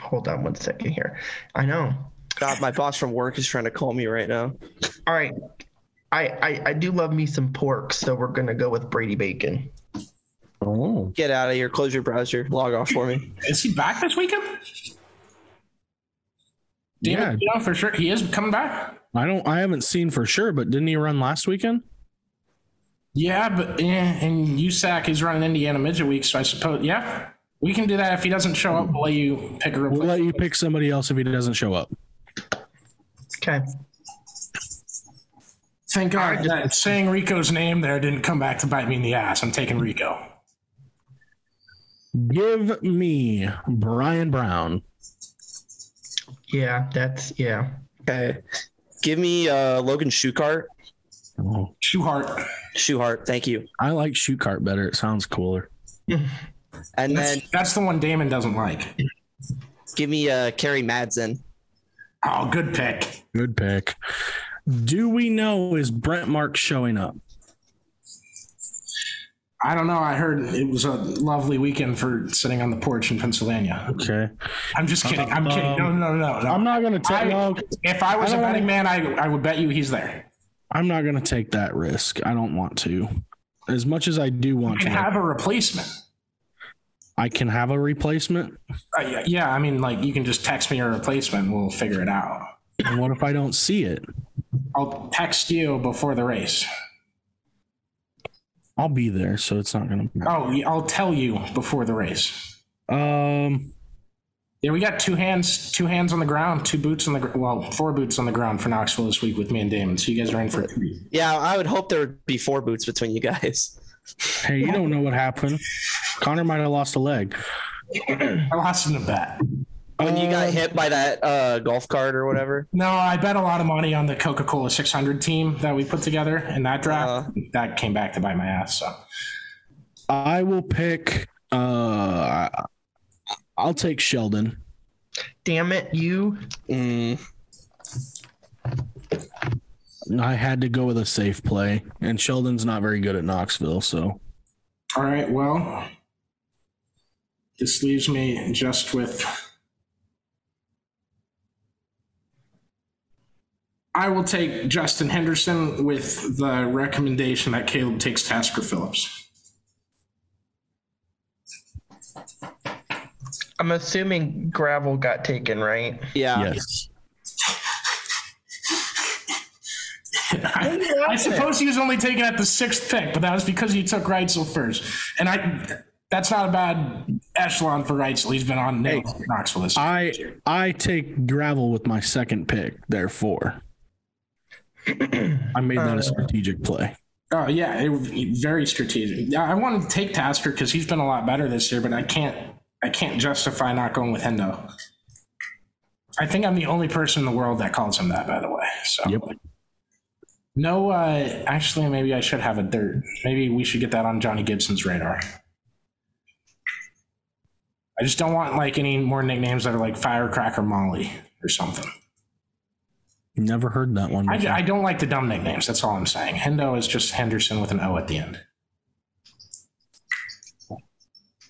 Hold on one second here. I know. God, my boss from work is trying to call me right now. All right. I, I I do love me some pork, so we're gonna go with Brady Bacon. Oh. Get out of here. Close your browser. Log off for me. Is he back this weekend? Damon, Yeah. you know for sure he is coming back. I don't. I haven't seen for sure, but didn't he run last weekend? Yeah, but yeah, and USAC is running Indiana midget week, so I suppose yeah, we can do that. If he doesn't show up, we'll let you pick a We'll let you pick somebody else if he doesn't show up. Okay. Thank God that saying Rico's name there didn't come back to bite me in the ass. I'm taking Rico. Give me Brian Brown. Yeah, that's yeah. Okay. Give me uh, Logan Shoecart. Oh, Schuchart. Schuchart. Thank you. I like shoot better. It sounds cooler. (laughs) And then That's, that's the one Damon doesn't like. give me uh, Kerry Madsen. Oh, good pick. Good pick. Do we know is Brent Mark showing up? I don't know. I heard it was a lovely weekend for sitting on the porch in Pennsylvania. Okay. I'm just kidding. I'm kidding. No, no, no, no. I'm not gonna take. I- No, If I was I a betting man, I I would bet you he's there. I'm not gonna take that risk. I don't want to. As much as I do You want can to, have a replacement. I can have a replacement. Uh, yeah, yeah, I mean, like you can just text me a replacement. We'll figure it out. And what if I don't see it? I'll text you before the race. I'll be there, so it's not gonna. Oh, I'll tell you before the race. Um, Yeah, we got two hands, two hands on the ground, two boots on the gr- well, four boots on the ground for Knoxville this week with me and Damon. So you guys are in for three. Yeah, I would hope there would be four boots between you guys. hey, you don't know what happened. Connor might have lost a leg. (clears throat) I lost in a bet. When you got Um, hit by that uh, golf cart or whatever. No, I bet a lot of money on the Coca Cola 600 team that we put together in that draft. that came back to bite my ass. So I will pick. Uh, I'll take Sheldon. Damn it, you. Mm, I had to go with a safe play, and Sheldon's not very good at Knoxville, so All right, well, this leaves me just with. I will take Justin Henderson with the recommendation that Caleb takes Tasker Phillips. I'm assuming gravel got taken, right? yeah. yes. I, (laughs) I suppose he was only taken at the sixth pick, but that was because he took Reutzel first. And I that's not a bad echelon for Reutzel. He's been on nails in Knoxville this I I take gravel with my second pick. Therefore, (clears throat) I made that a strategic play. Oh yeah, it, would be very strategic. I wanted to take Tasker because he's been a lot better this year, but I can't. I can't justify not going with Hendo. I think I'm the only person in the world that calls him that. By the way, so Yep. no. Uh, actually, maybe I should have a dirt. Maybe we should get that on Johnny Gibson's radar. I just don't want like any more nicknames that are like Firecracker Molly or something. Never heard that one. I, before. I don't like the dumb nicknames. That's all I'm saying. Hendo is just Henderson with an O at the end.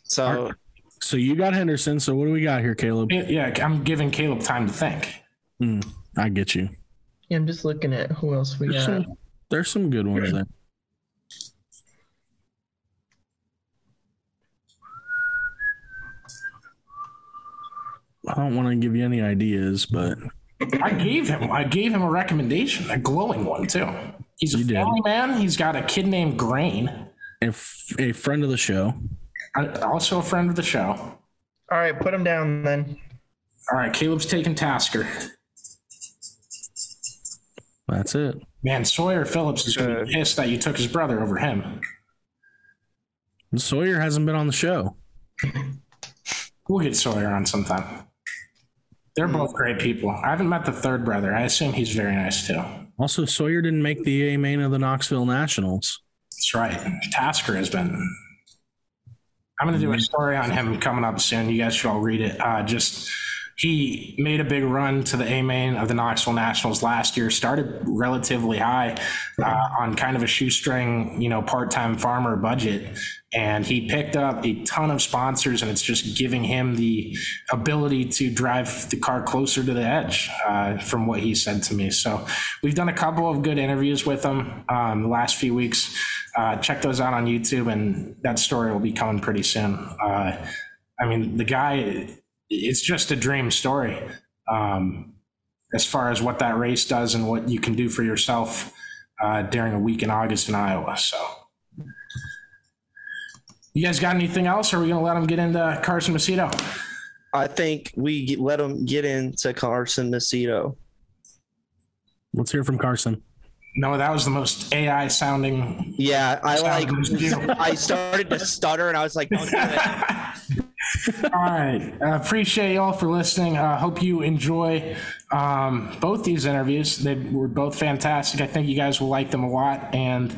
So so you got Henderson. So what do we got here, Caleb? Yeah, I'm giving Caleb time to think. Hmm, I get you. Yeah, I'm just looking at who else we There's got. some, there's some good ones there. I don't want to give you any ideas, but I gave him I gave him a recommendation, a glowing one too. He's a You did. family man. He's got a kid named Grain, if a friend of the show, also a friend of the show. All right, put him down then. All right, Caleb's taking Tasker. that's it. Man, Sawyer Phillips is going to be pissed that you took his brother over him. Sawyer hasn't been on the show. We'll get Sawyer on sometime. They're both great people. I haven't met the third brother. I assume he's very nice too. Also, Sawyer didn't make the A main of the Knoxville Nationals. That's right. Tasker has been. I'm going to do a story on him coming up soon. You guys should all read it. Uh, just he made a big run to the A main of the Knoxville Nationals last year. Started relatively high uh, on kind of a shoestring, you know, part-time farmer budget, and he picked up a ton of sponsors, and it's just giving him the ability to drive the car closer to the edge, uh, from what he said to me. So we've done a couple of good interviews with him um, the last few weeks. Uh, check those out on YouTube, and that story will be coming pretty soon. Uh, I mean, the guy, it's just a dream story um, as far as what that race does and what you can do for yourself uh, during a week in August in Iowa. So. You guys got anything else, or are we going to let them get into Carson Macedo? I think we let them get into Carson Macedo. Let's hear from Carson. No, that was the most AI sounding. Yeah, I like. (laughs) I started to stutter, and I was like, "Don't do it." (laughs) all right, uh, appreciate y'all for listening. I uh, hope you enjoy um, both these interviews. They were both fantastic. I think you guys will like them a lot, and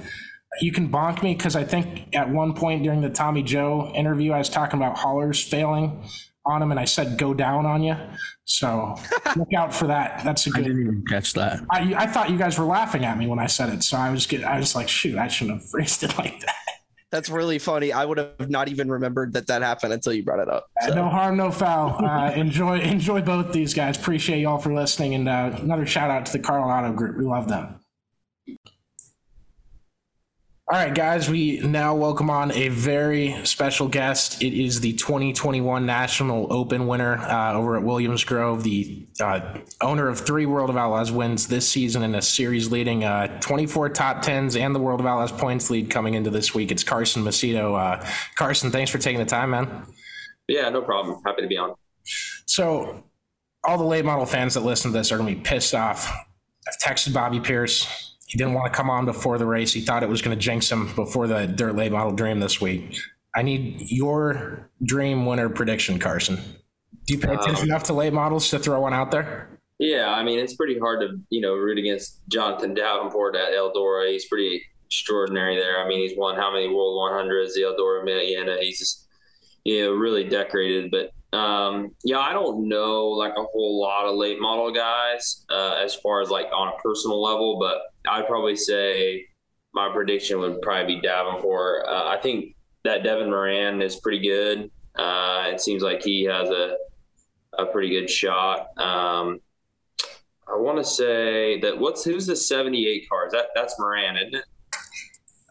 you can bonk me because I think at one point during the Tommy Joe interview, I was talking about haulers failing on him, and I said "go down on you." So (laughs) look out for that. That's a good. I didn't even catch that. I, I thought you guys were laughing at me when I said it, so I was get, I was like, shoot, I shouldn't have phrased it (laughs) like that. That's really funny. I would have not even remembered that that happened until you brought it up. So. no harm, no foul. Uh, enjoy enjoy both these guys. Appreciate y'all for listening, and uh, another shout out to the Karl Auto Group. We love them. All right, guys, we now welcome on a very special guest. It is the 2021 National Open winner uh, over at Williams Grove, the uh, owner of three World of Outlaws wins this season in a series leading uh, 24 top tens and the World of Outlaws points lead coming into this week. It's Carson Macedo. Uh, Carson, thanks for taking the time, man. Yeah, no problem. Happy to be on. So, all the late model fans that listen to this are going to be pissed off. I've texted Bobby Pierce he didn't want to come on before the race. He thought it was going to jinx him before the dirt late model dream this week. I need your dream winner prediction, Carson. Do you pay attention um, enough to late models to throw one out there? Yeah, I mean it's pretty hard to you know root against Jonathan Davenport at Eldora. He's pretty extraordinary there. I mean he's won how many World 100s, the Eldora Million. He's just you know really decorated. But um, yeah, I don't know like a whole lot of late model guys uh, as far as like on a personal level, but I'd probably say my prediction would probably be Davenport. Uh, I think that Devin Moran is pretty good. Uh, it seems like he has a a pretty good shot. Um, I want to say that what's who's the seventy eight cars? That that's Moran, isn't it?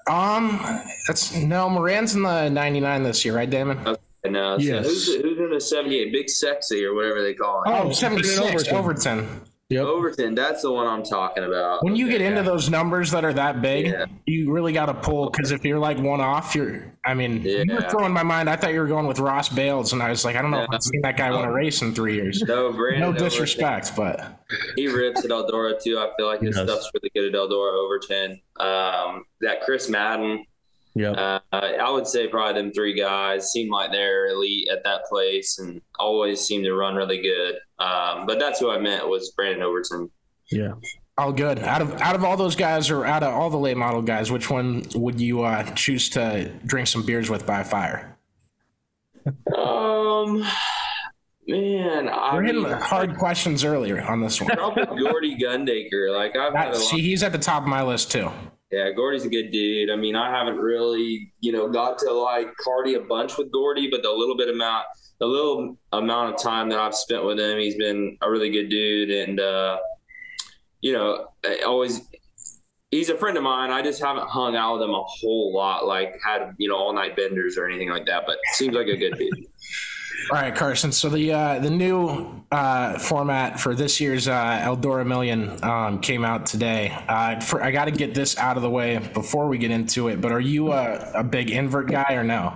Um, that's no Moran's in the ninety nine this year, right, Damon? Okay. No, yes. so who's, who's in the 78? Big Sexy or whatever they call it. Oh, 76, Overton. Overton. Yep. Overton, that's the one I'm talking about. When you get into those numbers that are that big, yeah. you really got to pull because if you're like one off, you're. I mean, yeah. you were throwing my mind. I thought you were going with Ross Bailes, and I was like, I don't know yeah. if I've seen that guy no. win a race in three years. No, Brandon no disrespect, Overton. but he rips at Eldora too. I feel like his stuff's really good at Eldora. Overton, um, that Chris Madden yeah. Uh, I would say probably them three guys seem like they're elite at that place and always seem to run really good. Um, but that's who I meant was Brandon Overton. Yeah. All good. Out of out of all those guys, or out of all the late model guys, which one would you uh, choose to drink some beers with by fire? Um, man, I we're hitting hard questions earlier on this one. Probably Gordy Gundaker. Like I've that, see, he's at the top of my list too. Yeah, Gordy's a good dude. I mean, I haven't really, you know, got to like party a bunch with Gordy, but the little bit amount, the little amount of time that I've spent with him, he's been a really good dude, and uh, you know, always. He's a friend of mine. I just haven't hung out with him a whole lot, like had you know all night benders or anything like that. But seems like a good dude. (laughs) All right, Carson. So the uh, the new uh, format for this year's uh, Eldora Million um, came out today. Uh, for, I got to get this out of the way before we get into it. But are you a, a big invert guy or no?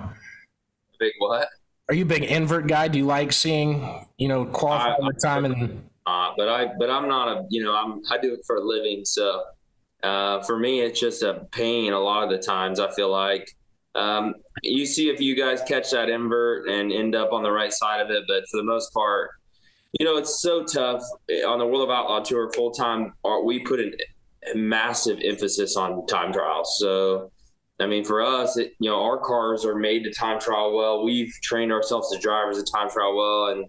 Big what? Are you a big invert guy? Do you like seeing you know qualify all the time and? Uh, but I but I'm not a you know I'm I do it for a living. So uh, for me, it's just a pain. A lot of the times, I feel like um, you see if you guys catch that invert and end up on the right side of it, but for the most part, you know, it's so tough on the World of Outlaw Tour full time. Uh, we put a massive emphasis on time trials. So, I mean, for us, it, you know, our cars are made to time trial well. We've trained ourselves as drivers to time trial well, and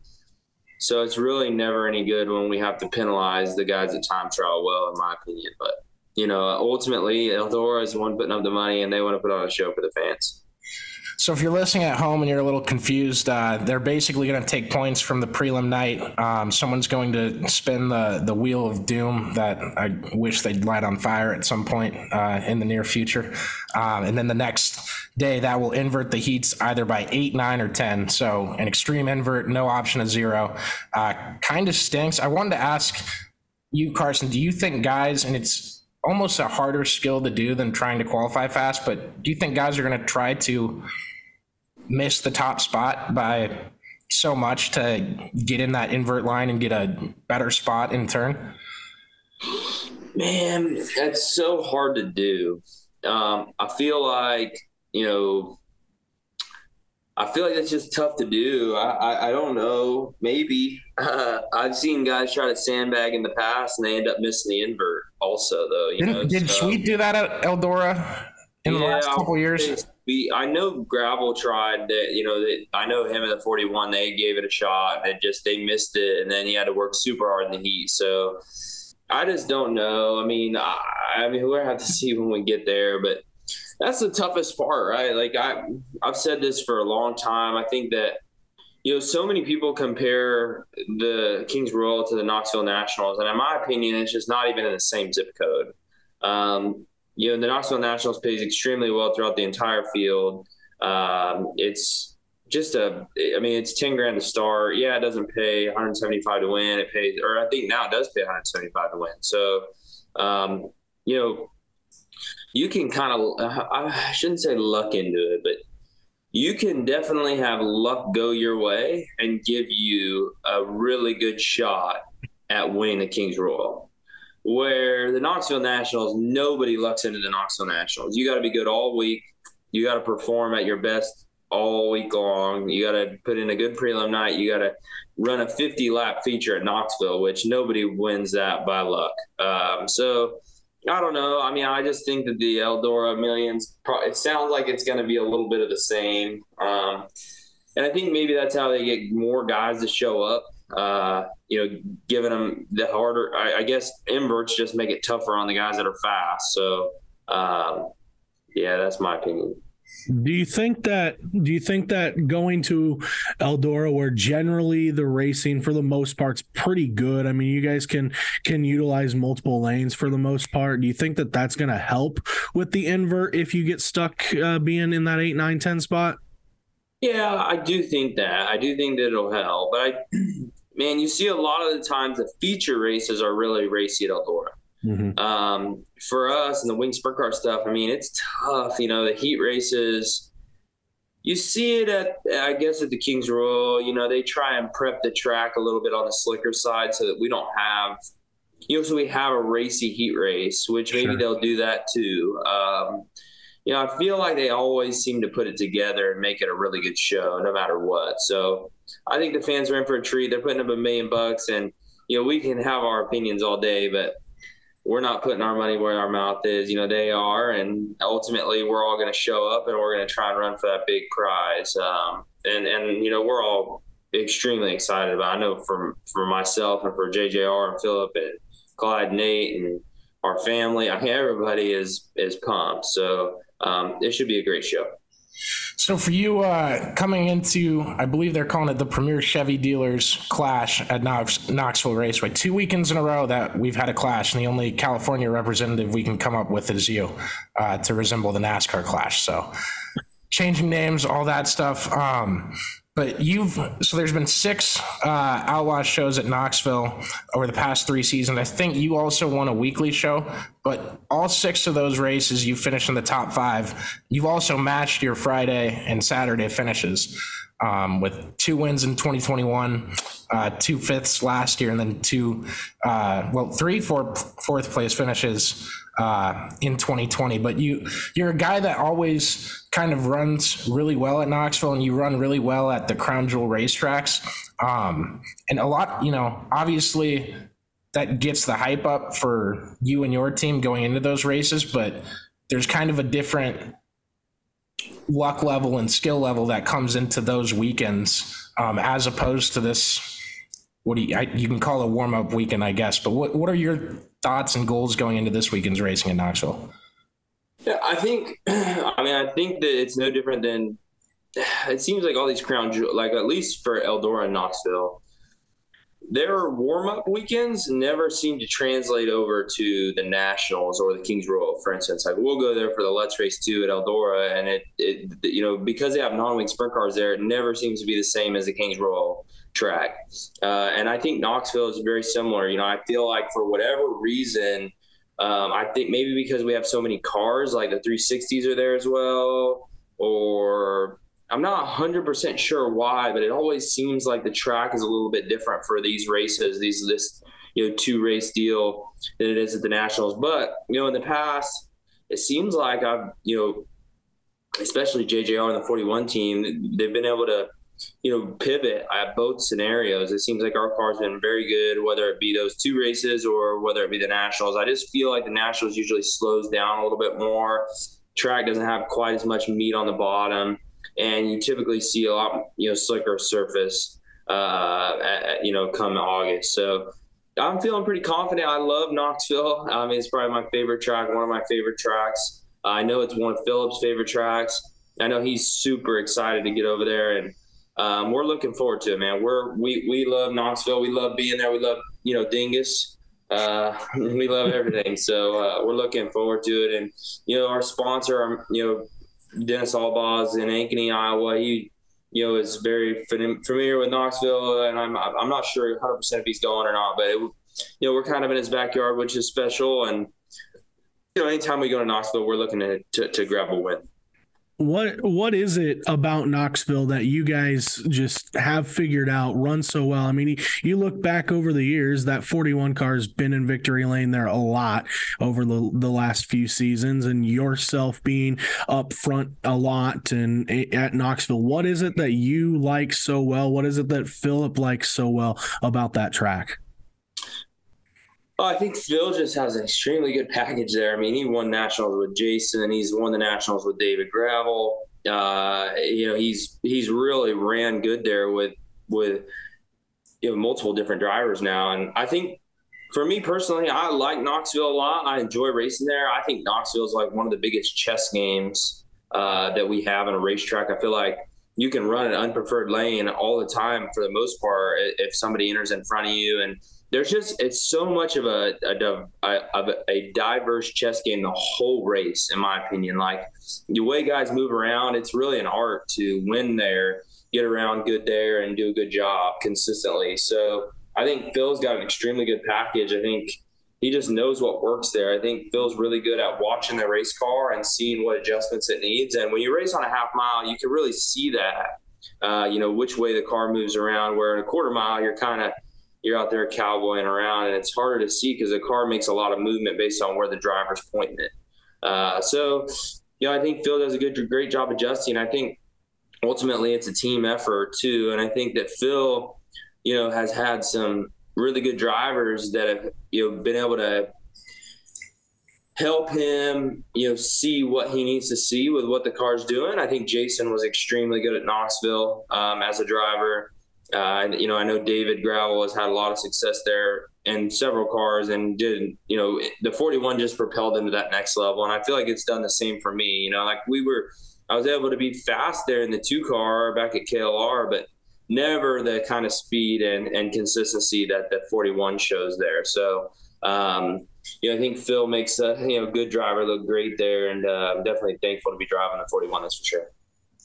so it's really never any good when we have to penalize the guys that time trial well, in my opinion. But you know, ultimately Eldora is the one putting up the money and they want to put on a show for the fans. So if you're listening at home and you're a little confused, uh, they're basically going to take points from the prelim night. Um, someone's going to spin the the wheel of doom that I wish they'd light on fire at some point uh, in the near future, um, and then the next day that will invert the heats either by eight, nine, or ten. So an extreme invert, no option of zero, uh, kind of stinks. I wanted to ask you, Carson, do you think guys, and it's almost a harder skill to do than trying to qualify fast, but do you think guys are going to try to miss the top spot by so much to get in that invert line and get a better spot in turn? Man, that's so hard to do. Um, I feel like, you know, I feel like that's just tough to do. I, I, I don't know. Maybe. Uh, (laughs) I've seen guys try to sandbag in the past and they end up missing the invert also, though. You Didn't, know, did so- Sweet do that at Eldora in the last couple years? We, I know Gravel tried that. You know, that I know him in the 41. They gave it a shot. and just they missed it, and then he had to work super hard in the heat. So I just don't know. I mean, I, I mean, we'll have to (laughs) see when we get there, but that's the toughest part, right? Like I, I've said this for a long time. I think that you know, so many people compare the Kings Royal to the Knoxville Nationals, and in my opinion, it's just not even in the same zip code. Um, you know, the Knoxville Nationals pays extremely well throughout the entire field. Um, it's just a, I mean, it's 10 grand to start. Yeah, it doesn't pay 175 to win. It pays, or I think now it does pay 175 to win. So, um, you know, you can kind of, I shouldn't say luck into it, but you can definitely have luck go your way and give you a really good shot at winning the Kings Royal. Where the Knoxville Nationals, nobody lucks into the Knoxville Nationals. You got to be good all week. You got to perform at your best all week long. You got to put in a good prelim night. You got to run a 50 lap feature at Knoxville, which nobody wins that by luck. Um, so I don't know. I mean, I just think that the Eldora Millions, it sounds like it's going to be a little bit of the same. Um, and I think maybe that's how they get more guys to show up. Uh, you know, giving them the harder, I, I, guess inverts just make it tougher on the guys that are fast. So, um, yeah, that's my opinion. Do you think that do you think that going to Eldora where generally the racing for the most part's pretty good? I mean, you guys can can utilize multiple lanes for the most part. Do you think that that's going to help with the invert if you get stuck uh, being in that 8 9 10 spot? Yeah, I do think that. I do think that it'll help. But I (clears throat) man, you see a lot of the times the feature races are really racy at Eldora. Mm-hmm. Um, for us and the wing sprint car stuff, I mean, it's tough. You know, the heat races, you see it at, I guess, at the Kings Royal. You know, they try and prep the track a little bit on the slicker side so that we don't have, you know, so we have a racy heat race, which maybe sure. they'll do that too. Um, you know, I feel like they always seem to put it together and make it a really good show, no matter what. So I think the fans are in for a treat. They're putting up a million bucks, and you know, we can have our opinions all day, but we're not putting our money where our mouth is. You know, they are, and ultimately, we're all going to show up and we're going to try and run for that big prize. Um, and and you know, we're all extremely excited about. I know for for myself and for JJR and Philip and Clyde, Nate, and our family. I mean, everybody is is pumped. So um, it should be a great show. So for you, uh, coming into, I believe they're calling it the Premier Chevy Dealers Clash at Knox, Knoxville Raceway. Two weekends in a row that we've had a clash, and the only California representative we can come up with is you uh, to resemble the NASCAR clash. So changing names, all that stuff. Um, but you've so there's been six uh, outlaw shows at Knoxville over the past three seasons. I think you also won a weekly show, but all six of those races you finished in the top five. You've also matched your Friday and Saturday finishes um, with two wins in 2021, uh, two fifths last year, and then two, uh, well, three four, fourth place finishes uh, in 2020. But you you're a guy that always kind of runs really well at Knoxville, and you run really well at the Crown Jewel racetracks. Um, and a lot, you know, obviously that gets the hype up for you and your team going into those races, but there's kind of a different luck level and skill level that comes into those weekends um, as opposed to this what do you I, you can call a warm up weekend I guess but what what are your thoughts and goals going into this weekend's racing in Knoxville? Yeah I think (clears throat) I mean I think that it's no different than (sighs) it seems like all these crown jewel, like at least for Eldora and Knoxville, their warm up weekends never seem to translate over to the Nationals or the Kings Royal, for instance. Like we'll go there for the Let's Race two at Eldora, and it, it you know because they have non wing sprint cars there, it never seems to be the same as the Kings Royal track. Uh, and I think Knoxville is very similar. You know, I feel like for whatever reason, um, I think maybe because we have so many cars, like the 360s are there as well, or I'm not 100% sure why, but it always seems like the track is a little bit different for these races, these this you know two race deal than it is at the Nationals. But you know, in the past, it seems like I've you know, especially JJR and the 41 team, they've been able to you know pivot at both scenarios. It seems like our car's been very good, whether it be those two races or whether it be the Nationals. I just feel like the Nationals usually slows down a little bit more. Track doesn't have quite as much meat on the bottom and you typically see a lot, you know, slicker surface, uh, at, you know, come August. So I'm feeling pretty confident. I love Knoxville. I mean, it's probably my favorite track, one of my favorite tracks. I know it's one of Phillips' favorite tracks. I know he's super excited to get over there, and um, we're looking forward to it, man. We're we we love Knoxville. We love being there. We love you know Dingus. Uh, (laughs) we love everything. So uh, we're looking forward to it, and you know our sponsor, our, you know Dennis Albaugh in Ankeny, Iowa. He, you know, is very familiar with Knoxville, and I'm I'm not sure 100 percent if he's going or not, but it, you know, we're kind of in his backyard, which is special. And you know, anytime we go to Knoxville, we're looking to to, to grab a win what what is it about Knoxville that you guys just have figured out run so well? I mean, you look back over the years, that 41 car has been in victory lane there a lot over the, the last few seasons, and yourself being up front a lot and at Knoxville. What is it that you like so well? What is it that Philip likes so well about that track? Oh, I think Phil just has an extremely good package there. I mean, he won nationals with Jason. He's won the nationals with David Gravel. Uh, you know, he's he's really ran good there with with you know multiple different drivers now. And I think for me personally, I like Knoxville a lot. I enjoy racing there. I think Knoxville is like one of the biggest chess games uh, that we have in a racetrack. I feel like you can run an unpreferred lane all the time for the most part if somebody enters in front of you and there's just it's so much of a, a, a, a diverse chess game the whole race in my opinion. Like the way guys move around it's really an art to win there get around good there and do a good job consistently. So i think phil's got an extremely good package. I think he just knows what works there. I think phil's really good at watching the race car and seeing what adjustments it needs. And when you race on a half mile you can really see that uh, you know which way the car moves around where in a quarter mile you're kind of you're out there cowboying around, and it's harder to see because the car makes a lot of movement based on where the driver's pointing it. Uh, so, you know, I think Phil does a good, great job adjusting. I think ultimately it's a team effort too, and I think that Phil, you know, has had some really good drivers that have you know been able to help him, you know, see what he needs to see with what the car's doing. I think Jason was extremely good at Knoxville um, as a driver. Uh, you know, I know David Gravel has had a lot of success there in several cars and did, you know, the 41 just propelled him to that next level. And I feel like it's done the same for me. You know, like we were, I was able to be fast there in the two car back at KLR, but never the kind of speed and, and consistency that that 41 shows there. So, um, you know, I think Phil makes a you know good driver look great there, and uh, I'm definitely thankful to be driving the 41. That's for sure.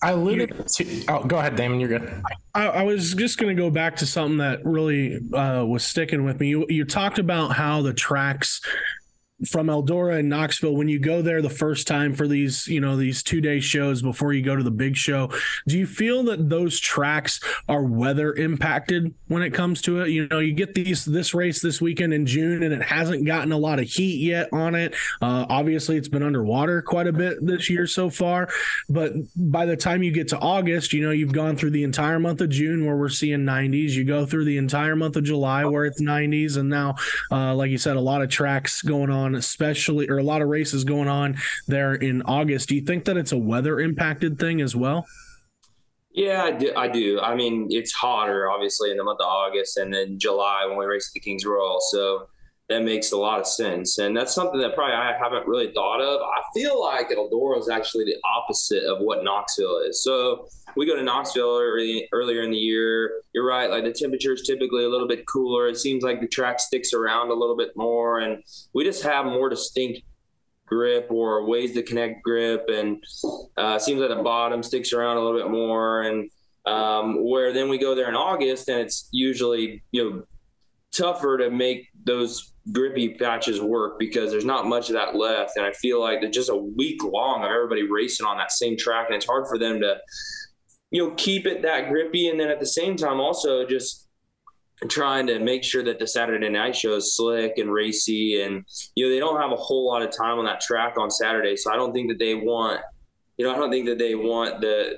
I alluded to. Oh, go ahead, Damon. You're good. I, I was just going to go back to something that really uh, was sticking with me. You, you talked about how the tracks from Eldora and Knoxville, when you go there the first time for these, you know, these two day shows before you go to the big show, do you feel that those tracks are weather impacted when it comes to it? You know, you get these this race this weekend in June and it hasn't gotten a lot of heat yet on it. Uh, obviously, it's been underwater quite a bit this year so far, but by the time you get to August, you know, you've gone through the entire month of June where we're seeing 90s. You go through the entire month of July where it's 90s, and now, uh, like you said, a lot of tracks going on especially, or a lot of races going on there in August. Do you think that it's a weather impacted thing as well? Yeah, I do. I do. I mean, it's hotter obviously in the month of August and then July when we race the Kings Royal. So that makes a lot of sense. And that's something that probably I haven't really thought of. I feel like Eldora is actually the opposite of what Knoxville is. So we go to Knoxville early, earlier in the year. You're right. Like the temperature is typically a little bit cooler. It seems like the track sticks around a little bit more, and we just have more distinct grip or ways to connect grip. And uh, seems like the bottom sticks around a little bit more. And um, where then we go there in August, and it's usually you know tougher to make those grippy patches work because there's not much of that left. And I feel like they're just a week long of everybody racing on that same track. And it's hard for them to, you know, keep it that grippy. And then at the same time, also just trying to make sure that the Saturday night show is slick and racy. And, you know, they don't have a whole lot of time on that track on Saturday. So I don't think that they want, you know, I don't think that they want the,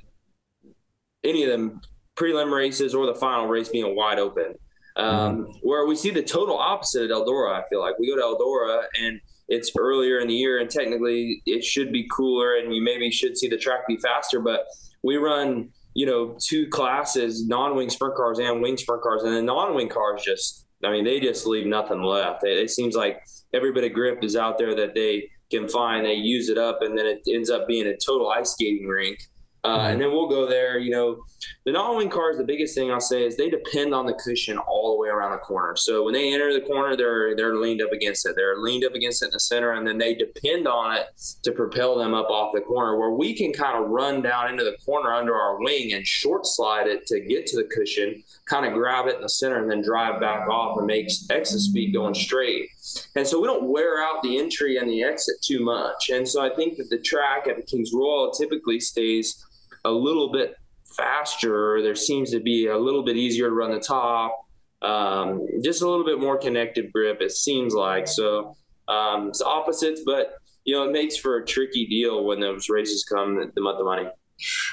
any of them prelim races or the final race being wide open. Um, where we see the total opposite at Eldora, I feel like we go to Eldora and it's earlier in the year, and technically it should be cooler, and you maybe should see the track be faster. But we run, you know, two classes, non-wing sprint cars and wing sprint cars, and the non-wing cars just, I mean, they just leave nothing left. It, it seems like every bit of grip is out there that they can find. They use it up, and then it ends up being a total ice skating rink. Uh, and then we'll go there. You know, the non-wing cars. The biggest thing I'll say is they depend on the cushion all the way around the corner. So when they enter the corner, they're they're leaned up against it. They're leaned up against it in the center, and then they depend on it to propel them up off the corner. Where we can kind of run down into the corner under our wing and short slide it to get to the cushion, kind of grab it in the center, and then drive back off and make exit speed going straight. And so we don't wear out the entry and the exit too much. And so I think that the track at the Kings Royal typically stays a little bit faster. There seems to be a little bit easier to run the top. Um, just a little bit more connected grip, it seems like. So um, it's opposites, but you know it makes for a tricky deal when those races come the month of money.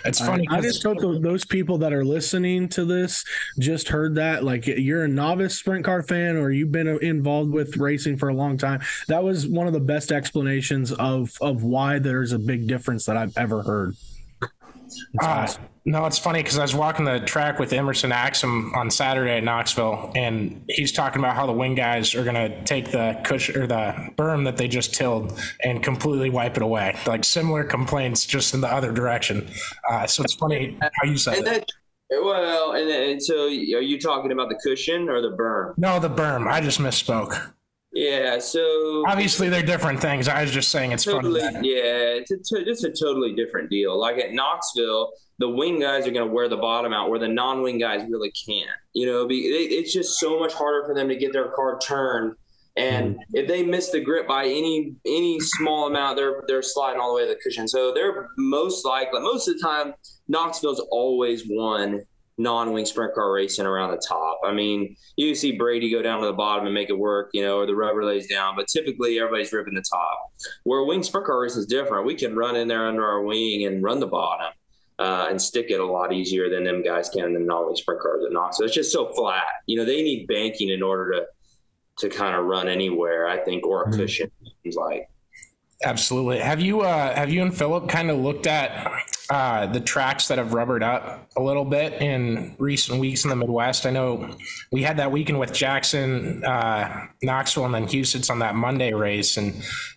It's funny. I, I just hope those people that are listening to this just heard that. Like you're a novice sprint car fan or you've been involved with racing for a long time. That was one of the best explanations of of why there's a big difference that I've ever heard. Uh, awesome. No, it's funny because I was walking the track with Emerson Axsom on Saturday at Knoxville, and he's talking about how the wing guys are going to take the cushion or the berm that they just tilled and completely wipe it away. Like similar complaints, just in the other direction. Uh, so it's funny how you said that. Well, and, and so are you talking about the cushion or the berm? No, the berm. I just misspoke. Yeah, so obviously they're different things. I was just saying it's totally, funny. Yeah, it's a, it's a totally different deal. Like at Knoxville, the wing guys are going to wear the bottom out, where the non-wing guys really can't. You know, be, it, it's just so much harder for them to get their car turned. And mm-hmm. if they miss the grip by any any small amount, they're they're sliding all the way to the cushion. So they're most likely most of the time Knoxville's always won non-wing sprint car racing around the top. I mean, you see Brady go down to the bottom and make it work, you know, or the rubber lays down, but typically everybody's ripping the top. Where wing sprint car racing is different. We can run in there under our wing and run the bottom. Uh, and stick it a lot easier than them guys can in the non-wing sprint cars at Knox. So it's just so flat. You know, they need banking in order to to kind of run anywhere, I think, or a mm-hmm. cushion. Like. Absolutely. Have you uh, have you and Philip kind of looked at uh, the tracks that have rubbered up a little bit in recent weeks in the Midwest? I know we had that weekend with Jackson, uh, Knoxville, and then Huset's on that Monday race, and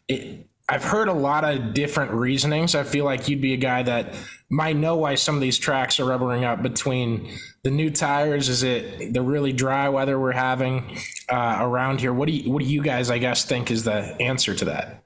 it, I've heard a lot of different reasonings. I feel like you'd be a guy that might know why some of these tracks are rubbering up between the new tires. Is it the really dry weather we're having uh, around here? What do you, what do you guys, I guess, think is the answer to that?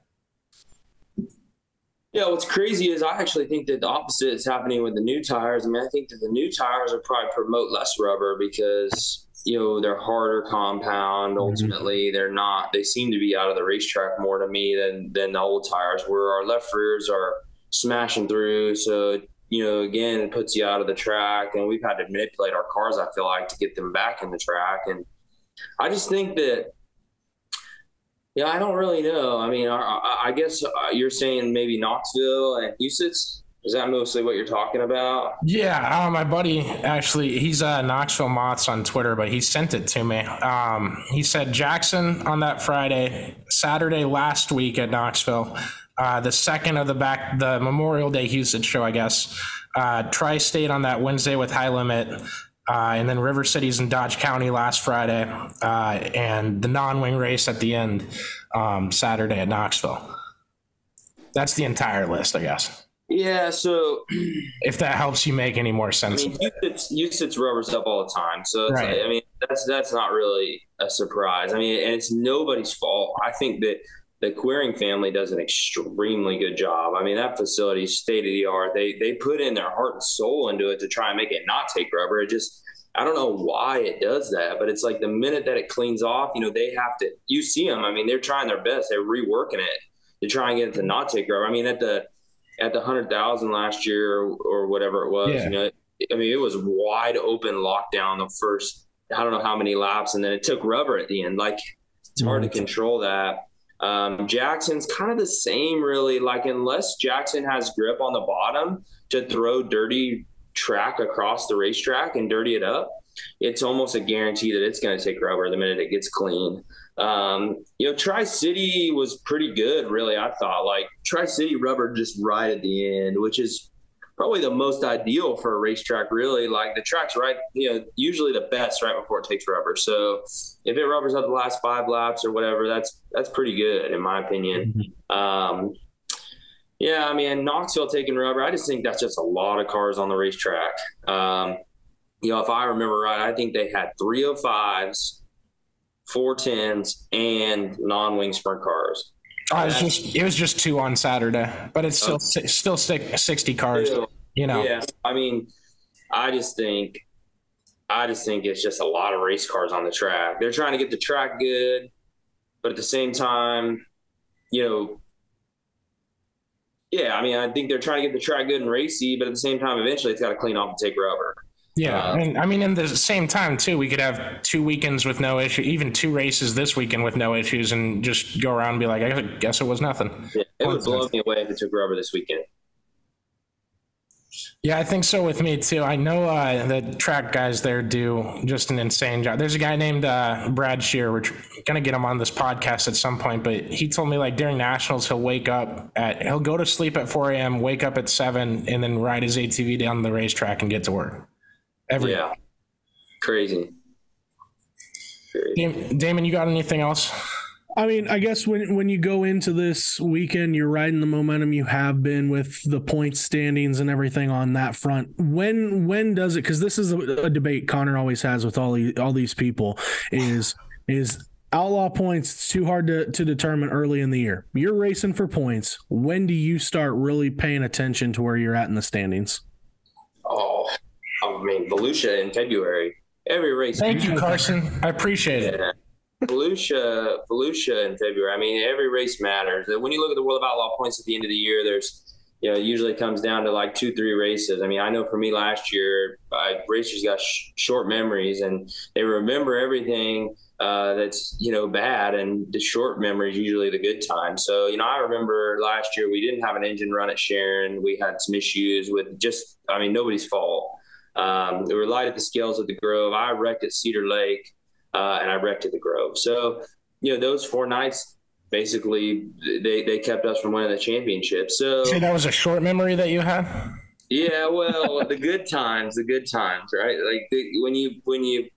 Yeah, what's crazy is I actually think that the opposite is happening with the new tires. I mean, I think that the new tires will probably promote less rubber because you know they're harder compound. Mm-hmm. Ultimately, mm-hmm. they're not. They seem to be out of the racetrack more to me than than the old tires, where our left rears are smashing through. So you know, again, it puts you out of the track, and we've had to manipulate our cars. I feel like to get them back in the track, and I just think that yeah, I don't really know. I mean, I, I guess uh, you're saying maybe Knoxville and Huset's. Is that mostly what you're talking about? Yeah, uh, my buddy actually, he's uh, Knoxville Mott's on Twitter, but he sent it to me. Um, he said Jackson on that Friday, Saturday last week at Knoxville, uh, the second of the back, the Memorial Day Houston show, I guess. Uh, Tri State on that Wednesday with High Limit. Uh, and then River Cities in Dodge County last Friday, uh, and the non-wing race at the end um, Saturday at Knoxville. That's the entire list, I guess. Yeah, so if that helps you make any more sense. I mean, Huset's, Huset's rubbers up all the time, so it's Right. like, I mean that's that's not really a surprise. I mean, and it's nobody's fault. I think that the Queering family does an extremely good job. I mean, that facility is state of the art. They they put in their heart and soul into it to try and make it not take rubber. It just I don't know why it does that, but it's like the minute that it cleans off, you know, they have to. You see them. I mean, they're trying their best. They're reworking it to try and get it to not take rubber. I mean, at the at the hundred thousand last year or, or whatever it was, Yeah. you know, I mean, it was wide open lockdown the first I don't know how many laps, and then it took rubber at the end. Like it's hard to control that. Um, Jackson's kind of the same, really. Like unless Jackson has grip on the bottom to throw dirty track across the racetrack and dirty it up, it's almost a guarantee that it's going to take rubber the minute it gets clean. Um, you know, Tri City was pretty good, really. I thought like Tri City rubber just right at the end, which is probably the most ideal for a racetrack, really. Like the track's right, you know, usually the best right before it takes rubber. So if it rubbers up the last five laps or whatever, that's that's pretty good in my opinion. Um, yeah, I mean Knoxville taking rubber, I just think that's just a lot of cars on the racetrack. Um, you know, if I remember right, I think they had three of fives, four tens, and non-wing sprint cars. Oh, it was just it was just two on Saturday, but it's still si- still si- sixty cars. Still, You know, Yeah, I mean, I just think, I just think it's just a lot of race cars on the track. They're trying to get the track good, but at the same time, you know, yeah, I mean, I think they're trying to get the track good and racy, but at the same time, eventually it's got to clean off and take rubber. yeah. Uh, and I mean, in the same time too, we could have two weekends with no issue, even two races this weekend with no issues, and just go around and be like, I guess it was nothing. Yeah, it would blow me away if it took rubber this weekend. Yeah, I think so with me too. I know uh, the track guys there do just an insane job. There's a guy named uh, Brad Shear. We're gonna get him on this podcast at some point, but he told me like during nationals he'll wake up at he'll go to sleep at 4 a.m., wake up at seven, and then ride his ATV down the racetrack and get to work. Every Yeah, crazy. Crazy. Damon, you got anything else? I mean, I guess when when you go into this weekend, you're riding the momentum you have been with the point standings and everything on that front. When when does it? Because this is a, a debate Connor always has with all these, all these people. Is is outlaw points it's too hard to, to determine early in the year? You're racing for points. When do you start really paying attention to where you're at in the standings? Oh, I mean, Volusia in February. Every race. Thank you, Carson. I appreciate it. Yeah. Volusia, Volusia in February. I mean, every race matters. When you look at the World of Outlaw points at the end of the year, there's, you know, it usually comes down to like two, three races. I mean, I know for me last year, I, racers got sh- short memories and they remember everything uh, that's, you know, bad. And the short memory is usually the good time. So, you know, I remember last year we didn't have an engine run at Sharon. We had some issues with just, I mean, nobody's fault. Um, we were light at the scales at the Grove. I wrecked at Cedar Lake uh, and I wrecked at the Grove. So, you know, those four nights basically they, they kept us from winning the championship. So, Say that was a short memory that you had. yeah, well, the good times, the good times, right? Like the, when you when you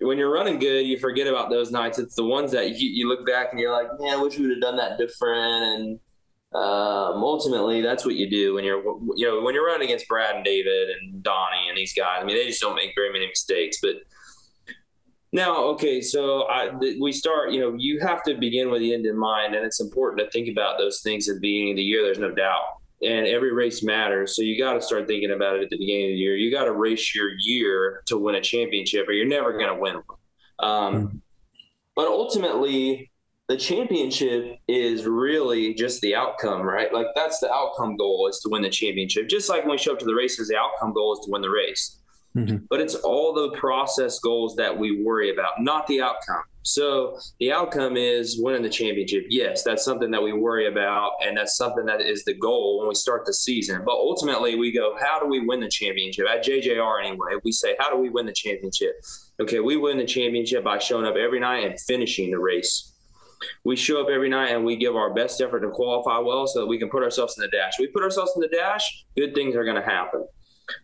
when you're running good, you forget about those nights. It's the ones that you, you look back and you're like, man, I wish we would have done that different. And um, ultimately, that's what you do when you're you know when you're running against Brad and David and Donnie and these guys. I mean, they just don't make very many mistakes, but. Now, okay, so I, th- we start. You know, you have to begin with the end in mind, and it's important to think about those things at the beginning of the year. There's no doubt, and every race matters. So you got to start thinking about it at the beginning of the year. You got to race your year to win a championship, or you're never going to win one. Um, but ultimately, the championship is really just the outcome, right? Like that's the outcome goal is to win the championship. Just like when we show up to the races, the outcome goal is to win the race Mm-hmm. but it's all the process goals that we worry about, not the outcome. So the outcome is winning the championship. Yes, that's something that we worry about, and that's something that is the goal when we start the season. But ultimately, we go, how do we win the championship? At JJR, anyway, we say, how do we win the championship? Okay, we win the championship by showing up every night and finishing the race. We show up every night and we give our best effort to qualify well so that we can put ourselves in the dash. We put ourselves in the dash, good things are going to happen.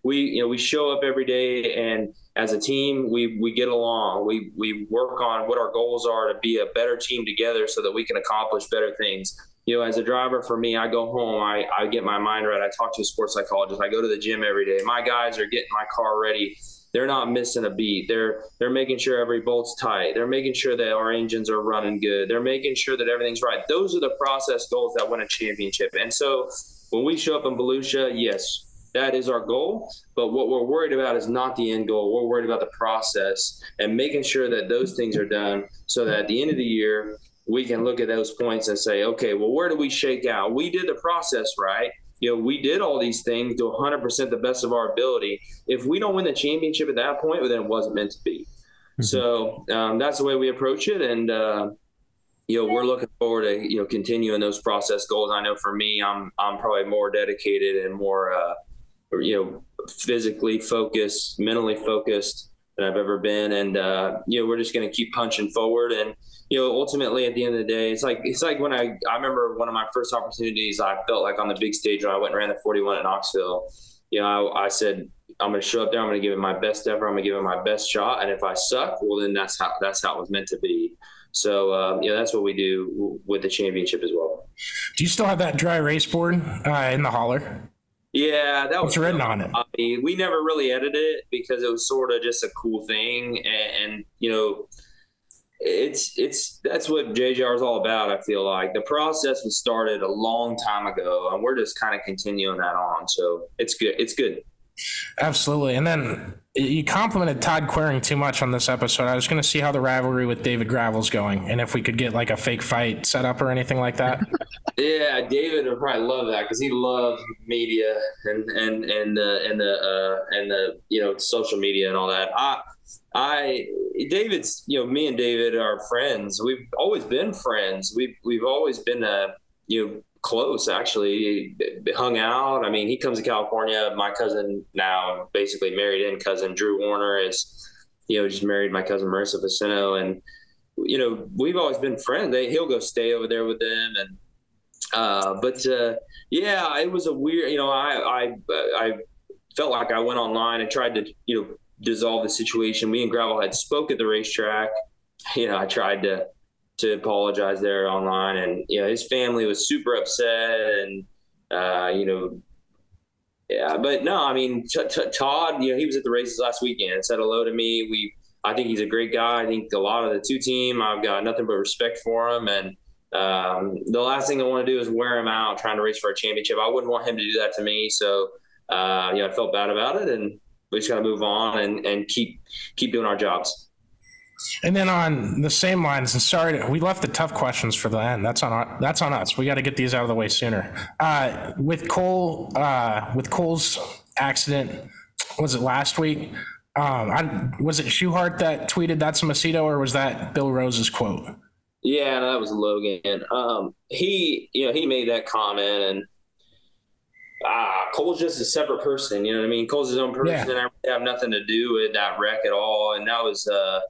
We you know we show up every day and as a team we we get along. We we work on what our goals are to be a better team together so that we can accomplish better things. You know as a driver for me i go home i i get my mind right. I talk to a sports psychologist. I go to the gym every day. My guys are getting my car ready. They're not missing a beat. They're they're making sure every bolt's tight. They're making sure that our engines are running good. They're making sure that everything's right. Those are the process goals that win a championship. And so when we show up in volusia yes that is our goal. But what we're worried about is not the end goal. We're worried about the process and making sure that those things are done so that at the end of the year, we can look at those points and say, okay, well, where do we shake out? We did the process right. You know, we did all these things to 100% the best of our ability. If we don't win the championship at that point, well, then it wasn't meant to be. Mm-hmm. So um, that's the way we approach it. And, uh, you know, we're looking forward to, you know, continuing those process goals. I know for me, I'm, I'm probably more dedicated and more, uh, you know, physically focused, mentally focused than I've ever been. And, uh, you know, we're just going to keep punching forward. And, you know, ultimately at the end of the day, it's like, it's like when I, I remember one of my first opportunities, I felt like on the big stage when I went and ran the 41 at Knoxville, you know, I, I said, I'm going to show up there. I'm going to give it my best effort. I'm going to give it my best shot. And if I suck, well, then that's how, that's how it was meant to be. So, um, you know, that's what we do with the championship as well. Do you still have that dry race board uh, in the hauler? Yeah, that was written on it. I mean, we never really edited it because it was sort of just a cool thing, and, and you know, it's it's that's what JJR is all about. I feel like the process was started a long time ago, and we're just kind of continuing that on. So it's good. It's good. Absolutely. And then you complimented Todd Quering too much on this episode. I was going to see how the rivalry with David Gravel's going and if we could get like a fake fight set up or anything like that. (laughs) yeah, David would probably love that because he loves media and and and the and the uh, and the you know social media and all that. I I David's you know me and David are friends. We've always been friends. We've we've always been a you know close actually. Hung out. I mean he comes to california my cousin now basically married in cousin drew warner is you know just married my cousin marissa Vicino, and you know we've always been friends. They, he'll go stay over there with them. And uh, but uh, yeah it was a weird you know i i i felt like i went online and tried to you know dissolve the situation. Me and gravel had spoke at the racetrack. (laughs) You know i tried to to apologize there online, and you know his family was super upset, and uh, you know, yeah. But no, I mean t- t- Todd, you know, he was at the races last weekend, said hello to me. We, I think he's a great guy. I think a lot of the two team, I've got nothing but respect for him, and um, the last thing I want to do is wear him out trying to race for a championship. I wouldn't want him to do that to me. So, uh, you know, I felt bad about it, and we just got to move on and, and keep keep doing our jobs. And then on the same lines, and sorry, we left the tough questions for the end. That's on our, that's on us. We got to get these out of the way sooner. Uh, with Cole, uh, with Cole's accident, was it last week? Um, I, was it Schuchart that tweeted that's a Macedo, or was that Bill Rose's quote? Yeah, no, that was Logan. Um, he, you know, he made that comment, and uh, Cole's just a separate person. You know what I mean? Cole's his own person. Yeah. I have nothing to do with that wreck at all. And that was, uh,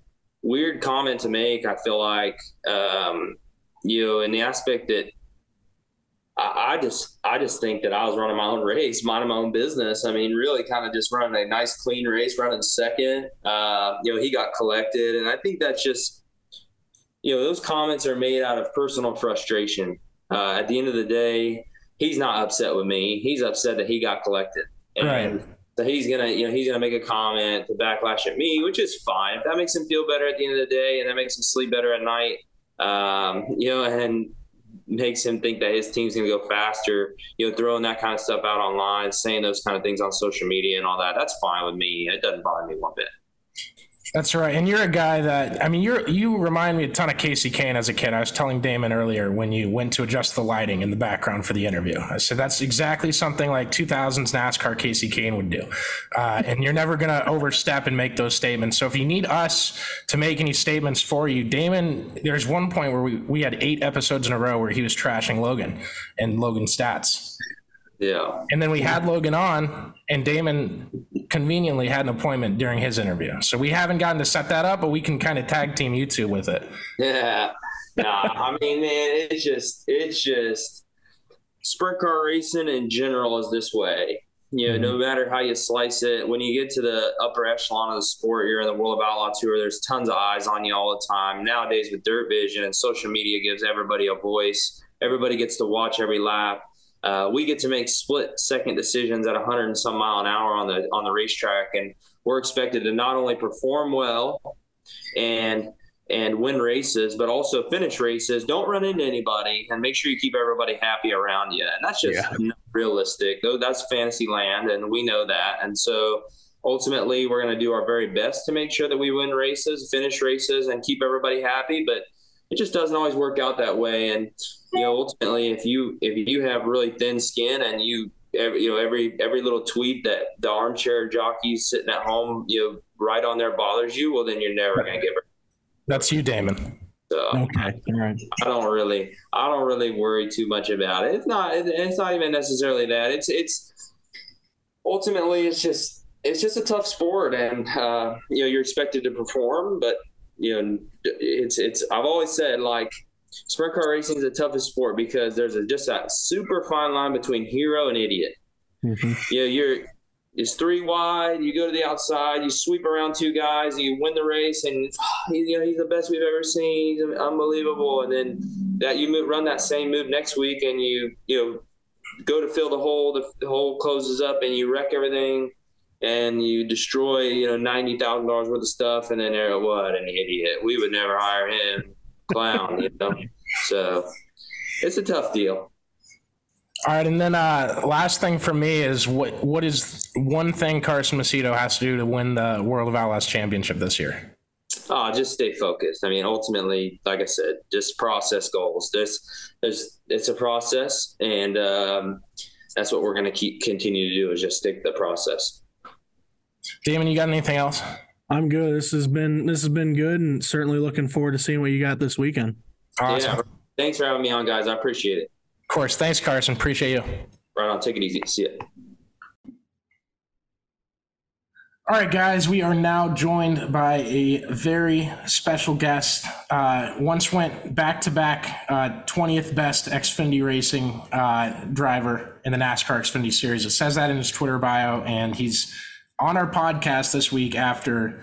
weird comment to make. I feel like, um, you know, in the aspect that I, I, just, I just think that I was running my own race, minding my own business. I mean, really kind of just running a nice, clean race, running second. Uh, you know, he got collected, and I think that's just, you know, those comments are made out of personal frustration. Uh, at the end of the day, he's not upset with me. He's upset that he got collected. And, right so he's gonna, you know, he's gonna make a comment to backlash at me, which is fine. If that makes him feel better at the end of the day, and that makes him sleep better at night, um, you know, and makes him think that his team's gonna go faster, you know, throwing that kind of stuff out online, saying those kind of things on social media and all that, that's fine with me. It doesn't bother me one bit. That's right. And you're a guy that I mean you're you remind me a ton of Kasey Kahne as a kid. I was telling Damon earlier when you went to adjust the lighting in the background for the interview. I said that's exactly something like 2000s NASCAR Kasey Kahne would do. Uh, and you're never going to overstep and make those statements. So if you need us to make any statements for you, Damon, there's one point where we, we had eight episodes in a row where he was trashing Logan and Logan stats. Yeah. And then we had Logan on, and Damon conveniently had an appointment during his interview. So we haven't gotten to set that up, but we can kind of tag team you two with it. Yeah. Nah, I mean, man, it's just, it's just sprint car racing in general is this way. You know, mm-hmm. no matter how you slice it, when you get to the upper echelon of the sport, you're in the World of Outlaw Tour. There's tons of eyes on you all the time. Nowadays, with Dirt Vision and social media, gives everybody a voice. Everybody gets to watch every lap. Uh, we get to make split second decisions at 100 and some mile an hour on the on the racetrack, and we're expected to not only perform well and and win races, but also finish races. Don't run into anybody, and make sure you keep everybody happy around you. And that's just yeah. realistic. Though that's fantasy land, and we know that. And so ultimately, we're going to do our very best to make sure that we win races, finish races, and keep everybody happy. But it just doesn't always work out that way. And you know, ultimately, if you if you have really thin skin and you every, you know every every little tweet that the armchair jockeys sitting at home you know right on there bothers you, well then you're never gonna get. That's you, Damon. So okay, all right. I don't really, I don't really worry too much about it. It's not, it's not even necessarily that. It's, it's ultimately, it's just, it's just a tough sport, and uh, you know, you're expected to perform, but you know, it's, it's. I've always said like sprint car racing is the toughest sport because there's a, just a super fine line between hero and idiot. Mm-hmm. You know, you're it's three wide. You go to the outside, you sweep around two guys, you win the race, and (sighs) you know he's the best we've ever seen. He's unbelievable. And then that you move, run that same move next week, and you you know go to fill the hole. The, the hole closes up, and you wreck everything, and you destroy you know ninety thousand dollars worth of stuff. And then they're what an idiot. We would never hire him, clown. you know, so it's a tough deal. All right, and then uh, last thing for me is what what is one thing Carson Macedo has to do to win the World of Outlaws championship this year? Oh, just stay focused. I mean, ultimately, like I said, just process goals. There's, there's, it's a process, and um, that's what we're going to keep continue to do is just stick the process. Damon, you got anything else? I'm good. This has been this has been good, and certainly looking forward to seeing what you got this weekend. Awesome. Yeah, thanks for having me on, guys. I appreciate it. Of course. Thanks, Carson. Appreciate you. Right on. Take it easy. See you. All right, guys, we are now joined by a very special guest. Uh, once went back to back 20th best Xfinity racing uh, driver in the NASCAR Xfinity Series. It says that in his Twitter bio, and he's on our podcast this week after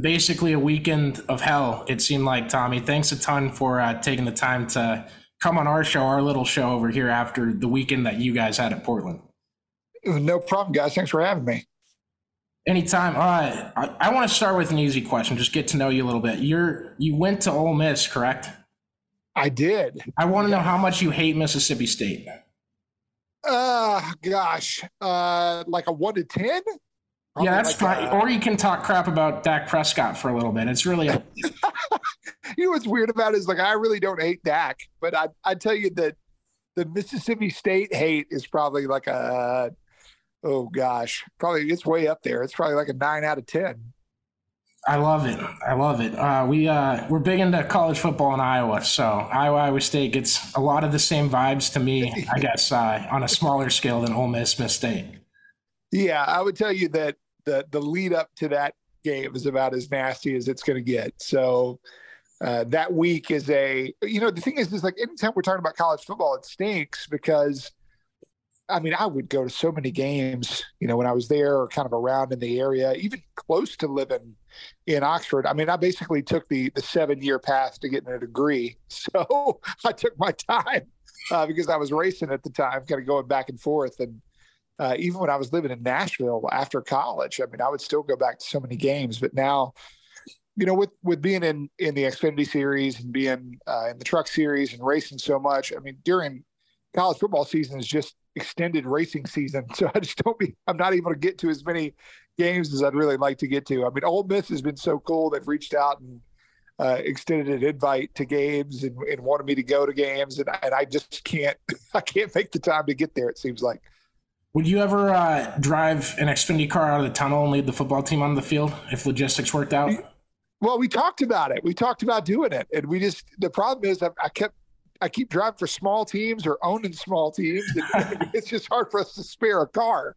basically a weekend of hell, it seemed like, Tommy. Thanks a ton for uh, taking the time to come on our show, our little show over here after the weekend that you guys had at Portland. No problem, guys. Thanks for having me. Anytime. Uh, I, I want to start with an easy question. Just get to know you a little bit. You're you went to Ole Miss, correct? I did. I want to know how much you hate Mississippi State. Uh, gosh, uh, like a one to ten. Yeah, that's like fine. A, or you can talk crap about Dak Prescott for a little bit. It's really. (laughs) you know what's weird about it is like I really don't hate Dak, but I I tell you that the Mississippi State hate is probably like a oh gosh, probably it's way up there. It's probably like a nine out of ten. I love it. I love it. Uh, we uh, we're big into college football in Iowa, so Iowa Iowa State gets a lot of the same vibes to me. I guess uh, on a smaller scale than Ole Miss Miss State. Yeah, I would tell you that the the lead up to that game is about as nasty as it's going to get. So uh, that week is a you know the thing is is like anytime we're talking about college football it stinks because i mean i would go to so many games you know when i was there or kind of around in the area even close to living in oxford. I mean i basically took the the seven year path to getting a degree. (laughs) So i took my time uh, because i was racing at the time kind of going back and forth. And uh, even when i was living in nashville after college i mean i would still go back to so many games but now you know, with with being in in the Xfinity series and being uh, in the Truck series and racing so much, I mean, during college football season is just extended racing season, (laughs) so I just don't be. I'm not able to get to as many games as I'd really like to get to. I mean, Ole Miss has been so cool; they've reached out and uh, extended an invite to games and, and wanted me to go to games, and, and I just can't. (laughs) I can't make the time to get there. It seems like. Would you ever uh, drive an Xfinity car out of the tunnel and lead the football team on the field if logistics worked out? Well, we talked about it. We talked about doing it, and we just the problem is I, I kept I keep driving for small teams or owning small teams. (laughs) it's just hard for us to spare a car.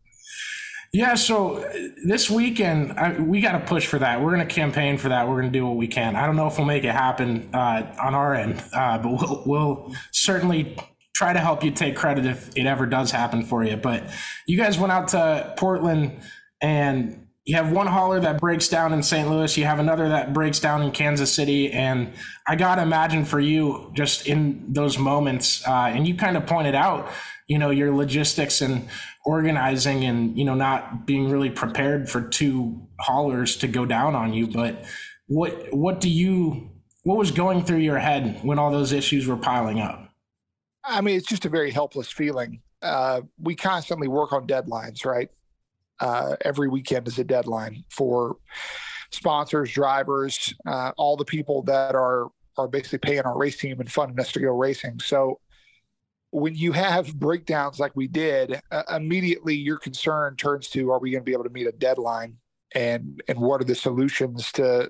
Yeah, so uh, this weekend I, we got to push for that. We're going to campaign for that. We're going to do what we can. I don't know if we'll make it happen uh, on our end, uh, but we'll, we'll certainly try to help you take credit if it ever does happen for you. But you guys went out to Portland and you have one hauler that breaks down in St. Louis, you have another that breaks down in Kansas City. And I got to imagine for you, just in those moments, uh, and you kind of pointed out, you know, your logistics and organizing and, you know, not being really prepared for two haulers to go down on you. But what, what do you, what was going through your head when all those issues were piling up? I mean, it's just a very helpless feeling. Uh, we constantly work on deadlines, right? Uh, every weekend is a deadline for sponsors, drivers, uh, all the people that are are basically paying our race team and funding us to go racing. So when you have breakdowns like we did, uh, immediately your concern turns to: Are we going to be able to meet a deadline? And and what are the solutions to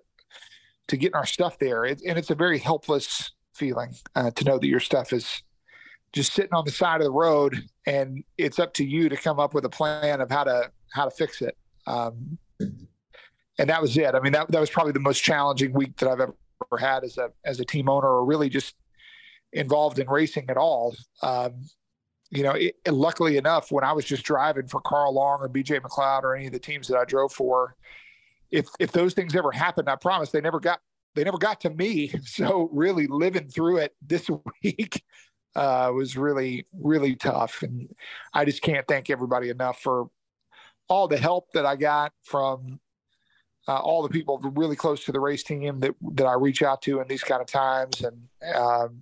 to getting our stuff there? It, and it's a very helpless feeling uh, to know that your stuff is just sitting on the side of the road and it's up to you to come up with a plan of how to how to fix it. Um, and that was it. I mean, that, that was probably the most challenging week that I've ever had as a, as a team owner or really just involved in racing at all. Um, you know, it, luckily enough, when I was just driving for Carl Long or BJ McLeod or any of the teams that I drove for, if, if those things ever happened, I promise they never got, they never got to me. (laughs) So really living through it this (laughs) week, uh, was really, really tough. And I just can't thank everybody enough for all the help that I got from uh, all the people really close to the race team that that I reach out to in these kind of times, and um,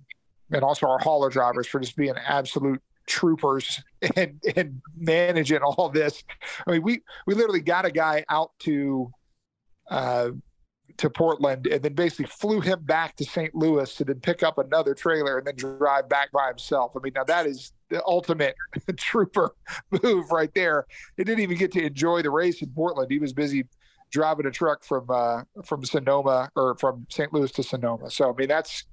and also our hauler drivers for just being absolute troopers (laughs) and and managing all this. I mean, we we literally got a guy out to uh, to Portland and then basically flew him back to St. Louis to then pick up another trailer and then drive back by himself. I mean, now that is the ultimate (laughs) trooper move right there. He didn't even get to enjoy the race in Portland. He was busy driving a truck from uh, from Sonoma or from St. Louis to Sonoma. So I mean, that's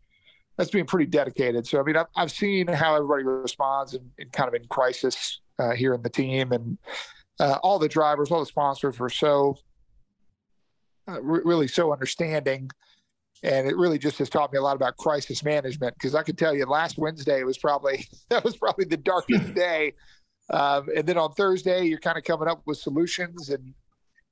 that's being pretty dedicated. So I mean, I've, I've seen how everybody responds in kind of in crisis uh, here in the team, and uh, all the drivers, all the sponsors were so uh, really so understanding. And it really just has taught me a lot about crisis management because I could tell you last Wednesday was probably (laughs) that was probably the darkest (laughs) day. Um, and then on Thursday, you're kind of coming up with solutions. And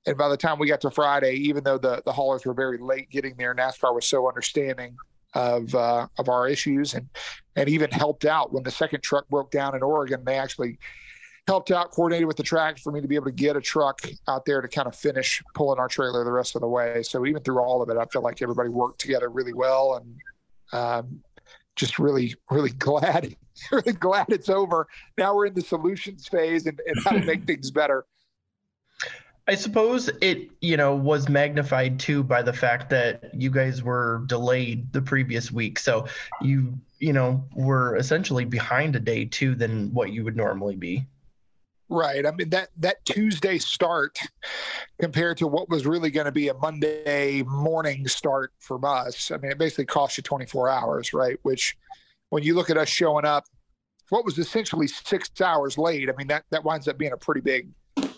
and by the time we got to Friday, even though the the haulers were very late getting there, NASCAR was so understanding of uh, of our issues and and even helped out when the second truck broke down in Oregon. They actually helped out, coordinated with the track for me to be able to get a truck out there to kind of finish pulling our trailer the rest of the way. So even through all of it, I feel like everybody worked together really well and um, just really, really (laughs) glad, really glad it's over. Now we're in the solutions phase and, and how to make things better. I suppose it, you know, was magnified too by the fact that you guys were delayed the previous week. So you, you know, were essentially behind a day too than what you would normally be. Right. I mean that that Tuesday start compared to what was really going to be a Monday morning start from us. I mean, it basically cost you 24 hours, right? Which, when you look at us showing up, what was essentially six hours late. I mean, that that winds up being a pretty big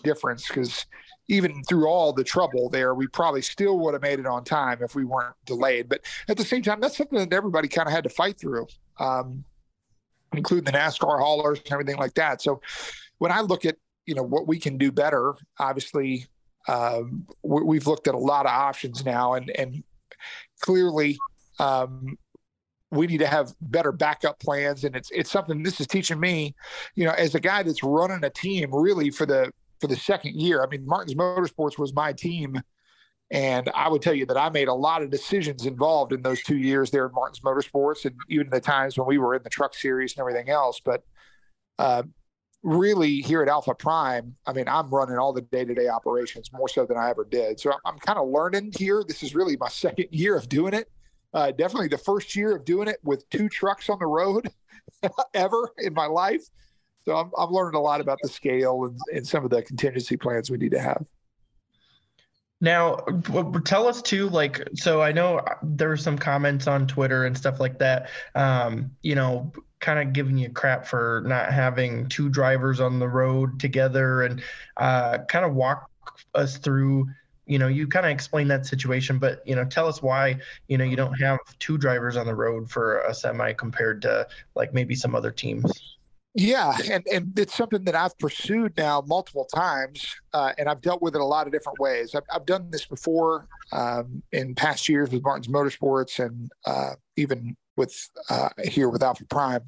difference because even through all the trouble there, we probably still would have made it on time if we weren't delayed. But at the same time, that's something that everybody kind of had to fight through, um, including the NASCAR haulers and everything like that. So when I look at you know what we can do better, obviously um, we've looked at a lot of options now, and and clearly um, we need to have better backup plans. And it's it's something this is teaching me, you know, as a guy that's running a team really for the for the second year. I mean, Martins Motorsports was my team. And I would tell you that I made a lot of decisions involved in those two years there at Martins Motorsports, and even the times when we were in the Truck Series and everything else. But uh, really here at Alpha Prime, I mean, I'm running all the day to day operations more so than I ever did. So I'm, I'm kind of learning here. This is really my (laughs) second year of doing it. Uh, definitely the first year of doing it with two trucks on the road (laughs) ever in my life. So I'm, I'm learning a lot about the scale and, and some of the contingency plans we need to have. Now, tell us too, like, so I know there were some comments on Twitter and stuff like that. Um, you know, kind of giving you crap for not having two drivers on the road together and uh, kind of walk us through you know, you kind of explain that situation, but you know, tell us why you know you don't have two drivers on the road for a semi compared to like maybe some other teams. Yeah, and and it's something that I've pursued now multiple times, uh, and I've dealt with it a lot of different ways. I've, I've done this before um, in past years with Martins Motorsports, and uh, even with uh, here with Alpha Prime,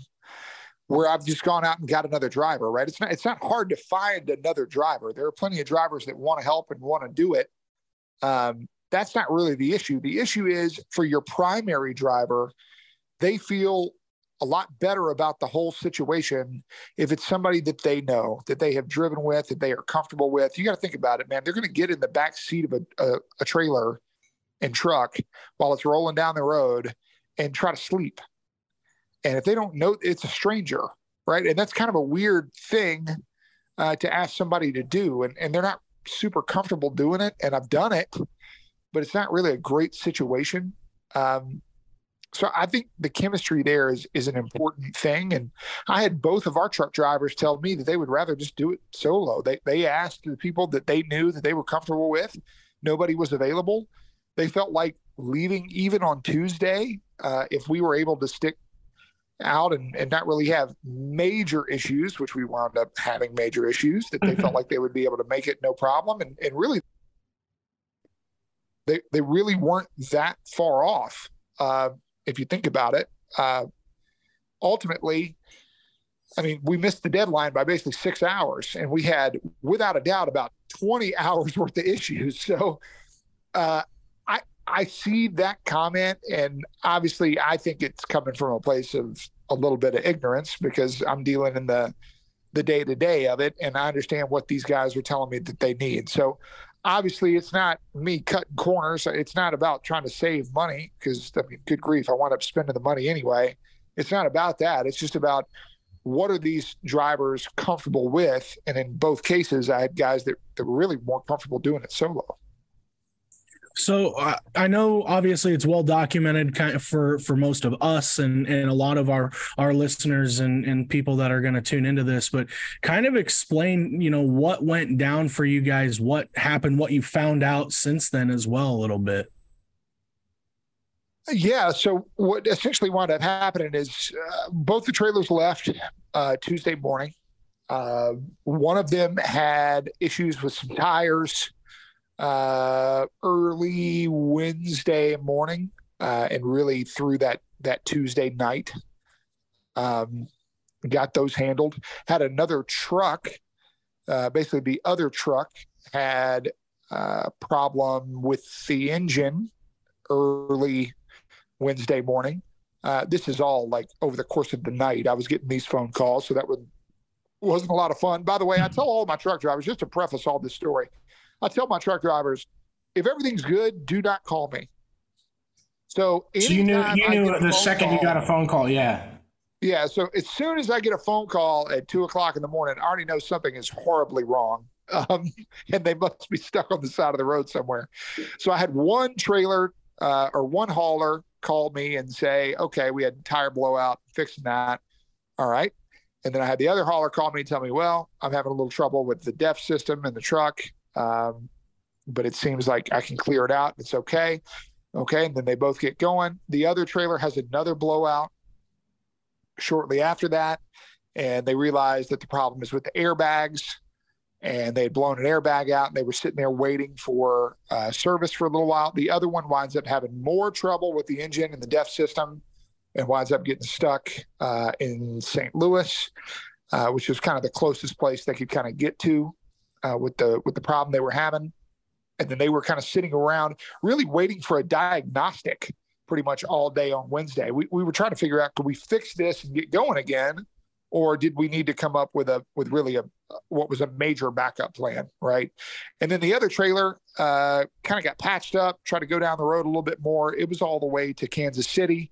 where I've just gone out and got another driver. Right? It's not it's not hard to find another driver. There are plenty of drivers that want to help and want to do it. Um, that's not really the issue. The issue is for your primary driver, they feel a lot better about the whole situation if it's somebody that they know, that they have driven with, that they are comfortable with. You got to think about it, man. They're going to get in the back seat of a, a, a trailer and truck while it's rolling down the road and try to sleep. And if they don't know, it's a stranger, right? And that's kind of a weird thing uh, to ask somebody to do. And, and they're not super comfortable doing it. And I've done it, but it's not really a great situation. Um, so I think the chemistry there is is an important thing. And I had both of our truck drivers tell me that they would rather just do it solo. They they asked the people that they knew that they were comfortable with. Nobody was available. They felt like leaving even on Tuesday, uh, if we were able to stick out and, and not really have major issues, which we wound up having major issues, that they felt mm-hmm. like they would be able to make it no problem. And, and really, they, they really weren't that far off. Uh, if you think about it. Uh, ultimately, I mean, we missed the deadline by basically six hours, and we had, without a doubt, about 20 (laughs) hours worth of issues. So, uh, I see that comment, and obviously, I think it's coming from a place of a little bit of ignorance because I'm dealing in the the day to day of it, and I understand what these guys are telling me that they need. So, obviously it's not me cutting corners. It's not about trying to save money because I mean, good grief, I wound up spending the money anyway. It's not about that. It's just about what are these drivers comfortable with? And in both cases, I had guys that, that were really more comfortable doing it solo. So uh, I know obviously it's well documented kind of for for most of us and and a lot of our our listeners and and people that are going to tune into this, but kind of explain you know what went down for you guys, what happened, what you found out since then as well a little bit. Yeah. So what essentially wound up happening is uh, both the trailers left uh, Tuesday morning. Uh, one of them had issues with some tires uh, early Wednesday morning uh, and really through that that Tuesday night. Um, got those handled. Had another truck, uh, basically the other truck had a uh, problem with the engine early Wednesday morning. Uh, this is all like over the course of the night. I was getting these phone calls, so that was wasn't a lot of fun. By the way, I tell all my truck drivers just to preface all this story. I tell my truck drivers, if everything's good, do not call me. So, so you knew you knew the second call, you got a phone call, yeah. Yeah. So as soon as I get a phone call at two o'clock in the morning, I already know something is horribly wrong. (laughs) Um, and they must be stuck on the side of the road somewhere. So I had one trailer uh, or one hauler call me and say, okay, we had tire blowout, fixing that. All right. And then I had the other hauler call me and tell me, well, I'm having a little trouble with the DEF system in the truck. Um, but it seems like I can clear it out. It's okay. Okay. And then they both get going. The other trailer has another blowout shortly after that. And they realize that the problem is with the airbags. And they had blown an airbag out and they were sitting there waiting for uh, service for a little while. The other one winds up having more trouble with the engine and the DEF system and winds up getting stuck uh, in St. Louis, uh, which was kind of the closest place they could kind of get to uh, with the with the problem they were having, and then they were kind of sitting around, really waiting for a diagnostic, pretty much all day on Wednesday. We we were trying to figure out could we fix this and get going again, or did we need to come up with a with really a what was a major backup plan, right? And then the other trailer uh, kind of got patched up, tried to go down the road a little bit more. It was all the way to Kansas City,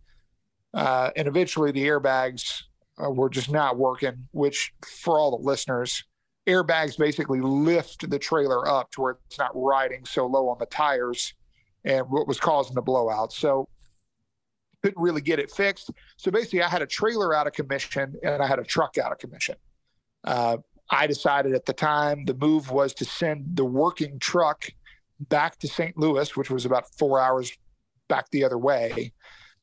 uh, and eventually the airbags uh, were just not working. Which, for all the listeners, airbags basically lift the trailer up to where it's not riding so low on the tires and what was causing the blowout. So couldn't really get it fixed. So basically, I had a trailer out of commission and I had a truck out of commission. Uh, I decided at the time the move was to send the working truck back to St. Louis, which was about four hours back the other way,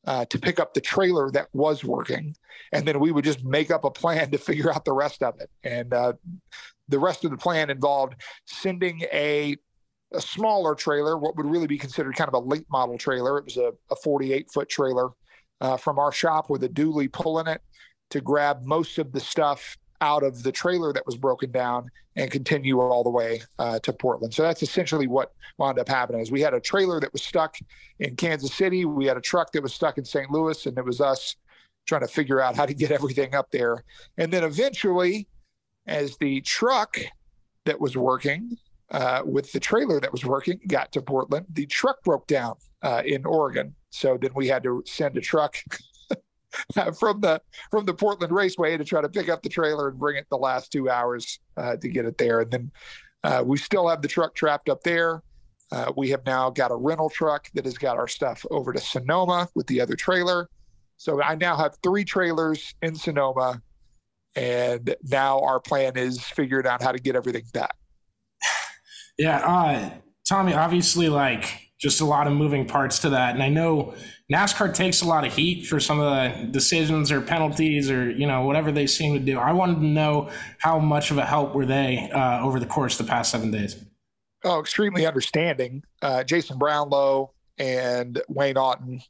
uh, to pick up the trailer that was working, and then we would just make up a plan (laughs) to figure out the rest of it. And uh, the rest of the plan involved sending a a smaller trailer, what would really be considered kind of a late model trailer. It was a, a 48 foot trailer uh, from our shop with a dually pulling it to grab most of the stuff out of the trailer that was broken down and continue all the way uh, to Portland. So that's essentially what wound up happening. Is we had a trailer that was stuck in Kansas City, we had a truck that was stuck in St. Louis, and it was us trying to figure out how to get everything up there. And then eventually, as the truck that was working uh, with the trailer that was working got to Portland, the truck broke down uh, in Oregon. So then we had to send a truck (laughs) from the from the Portland Raceway to try to pick up the trailer and bring it the last two hours uh, to get it there. And then uh, we still have the truck trapped up there. Uh, we have now got a rental truck that has got our stuff over to Sonoma with the other trailer. So I now have three trailers in Sonoma, and now our plan is figuring out how to get everything back. Yeah, uh, Tommy. Obviously, like just a lot of moving parts to that, and I know NASCAR takes a lot of heat for some of the decisions or penalties or you know whatever they seem to do. I wanted to know how much of a help were they uh, over the course of the past seven days. Oh, extremely understanding. Uh, Jason Brownlow and Wayne Auton.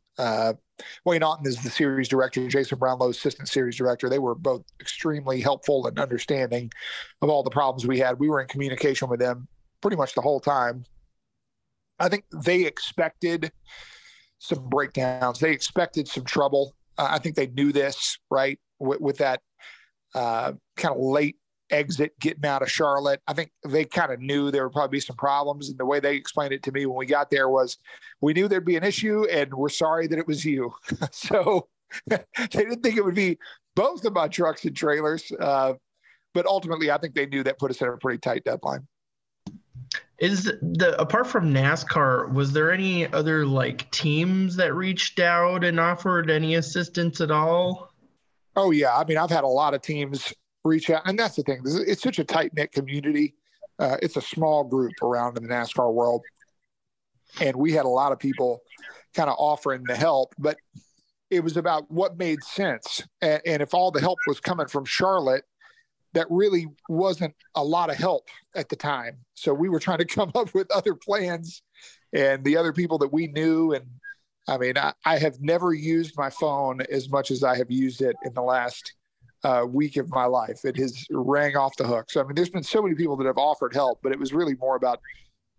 Wayne Auton is the series director. Jason Brownlow, assistant series director. They were both extremely helpful and understanding of all the problems we had. We were in communication with them pretty much the whole time. I think they expected some breakdowns. They expected some trouble. Uh, I think they knew this, right? With, with that uh, kind of late exit getting out of Charlotte. I think they kind of knew there would probably be some problems. And the way they explained it to me when we got there was we knew there'd be an issue and we're sorry that it was you. (laughs) so (laughs) they didn't think it would be both of my trucks and trailers. Uh, but ultimately, I think they knew that put us in a pretty tight deadline. Is the apart from NASCAR, was there any other like teams that reached out and offered any assistance at all? Oh yeah, I mean I've had a lot of teams reach out, and that's the thing. It's such a tight knit community. Uh, it's a small group around in the NASCAR world, and we had a lot of people kind of offering to help, but it was about what made sense. And, and if all the help was coming from Charlotte, that really wasn't a lot of help at the time. So we were trying to (laughs) come up with other plans and the other people that we knew. And I mean, I, I have never used my phone as much as I have used it in the last uh, week of my life. It has rang off the hook. So, I mean, there's been so many people that have offered help, but it was really more about,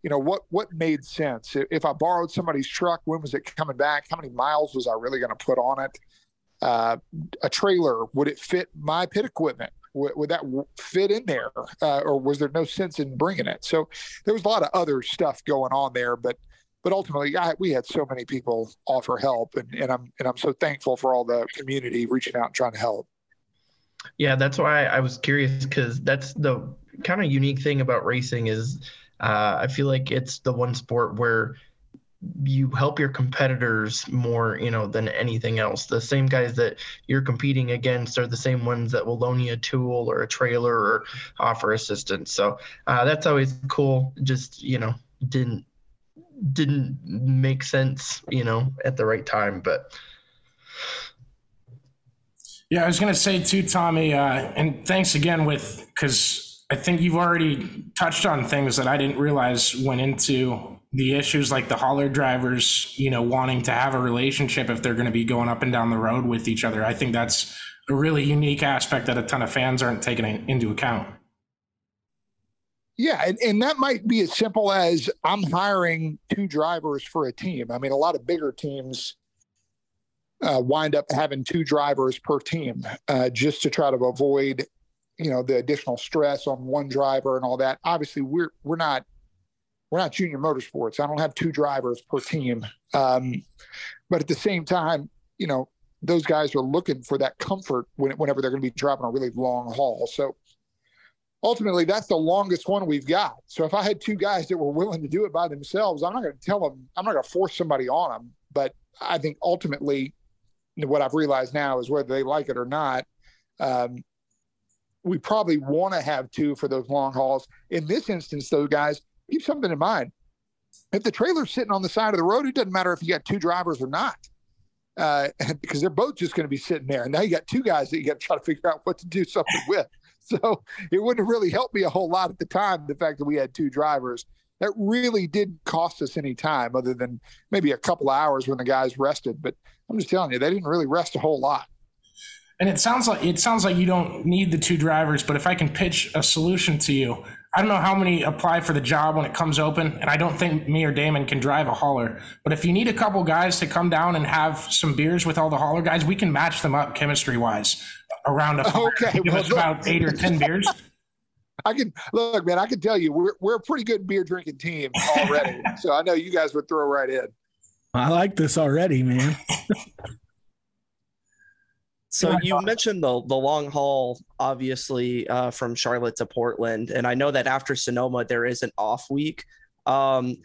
you know, what, what made sense. If I borrowed somebody's truck, when was it coming back? How many miles was I really going to put on it? Uh, a trailer, would it fit my pit equipment? would, would that fit in there, uh, or was there no sense in bringing it? So there was a lot of other stuff going on there, but but ultimately, I, we had so many people offer help, and, and I'm and I'm so thankful for all the community reaching out and trying to help. Yeah, that's why I was curious because that's the kind of unique thing about racing is uh, I feel like it's the one sport where you help your competitors more, you know, than anything else. The same guys that you're competing against are the same ones that will loan you a tool or a trailer or offer assistance. So uh, that's always cool. Just you know, didn't didn't make sense, you know, at the right time, but. Yeah, I was going to say too, Tommy, uh, and thanks again with because I think you've already touched on things that I didn't realize went into the issues like the hauler drivers, you know, wanting to have a relationship if they're going to be going up and down the road with each other. I think that's a really unique aspect that a ton of fans aren't taking into account. Yeah, and, and that might be as simple as I'm hiring two drivers for a team. I mean, a lot of bigger teams uh, wind up having two drivers per team uh, just to try to avoid, you know, the additional stress on one driver and all that. Obviously, we're we're not we're not junior motorsports. I don't have two drivers per team. Um, but at the same time, you know, those guys are looking for that comfort when, whenever they're going to be driving a really long haul. So ultimately, that's the longest one we've got. So if I had two guys that were willing to do it by themselves, I'm not going to tell them, I'm not going to force somebody on them. But I think ultimately, what I've realized now is whether they like it or not, um, we probably want to have two for those long hauls. In this instance, though, guys, keep something in mind. if the trailer's sitting on the side of the road, it doesn't matter if you got two drivers or not. Uh, (laughs) because they're both just going to be sitting there. And now you got two guys that you got to try to figure out what to do something with. (laughs) So it wouldn't have really helped me a whole lot at the time, the fact that we had two drivers. That really didn't cost us any time other than maybe a couple hours when the guys rested. But I'm just telling you, they didn't really rest a whole lot. And it sounds like it sounds like you don't need the two drivers, but if I can pitch a solution to you, I don't know how many apply for the job when it comes open, and I don't think me or Damon can drive a hauler. But if you need a couple guys to come down and have some beers with all the hauler guys, we can match them up chemistry wise around a fire. (laughs) Okay, (laughs) give well, us about eight or ten beers. (laughs) I can look, man. I can tell you, we're we're a pretty good beer drinking team already. (laughs) so I know you guys would throw right in. I like this already, man. So you mentioned the the long haul, obviously uh, from Charlotte to Portland, and I know that after Sonoma there is an off week. Um,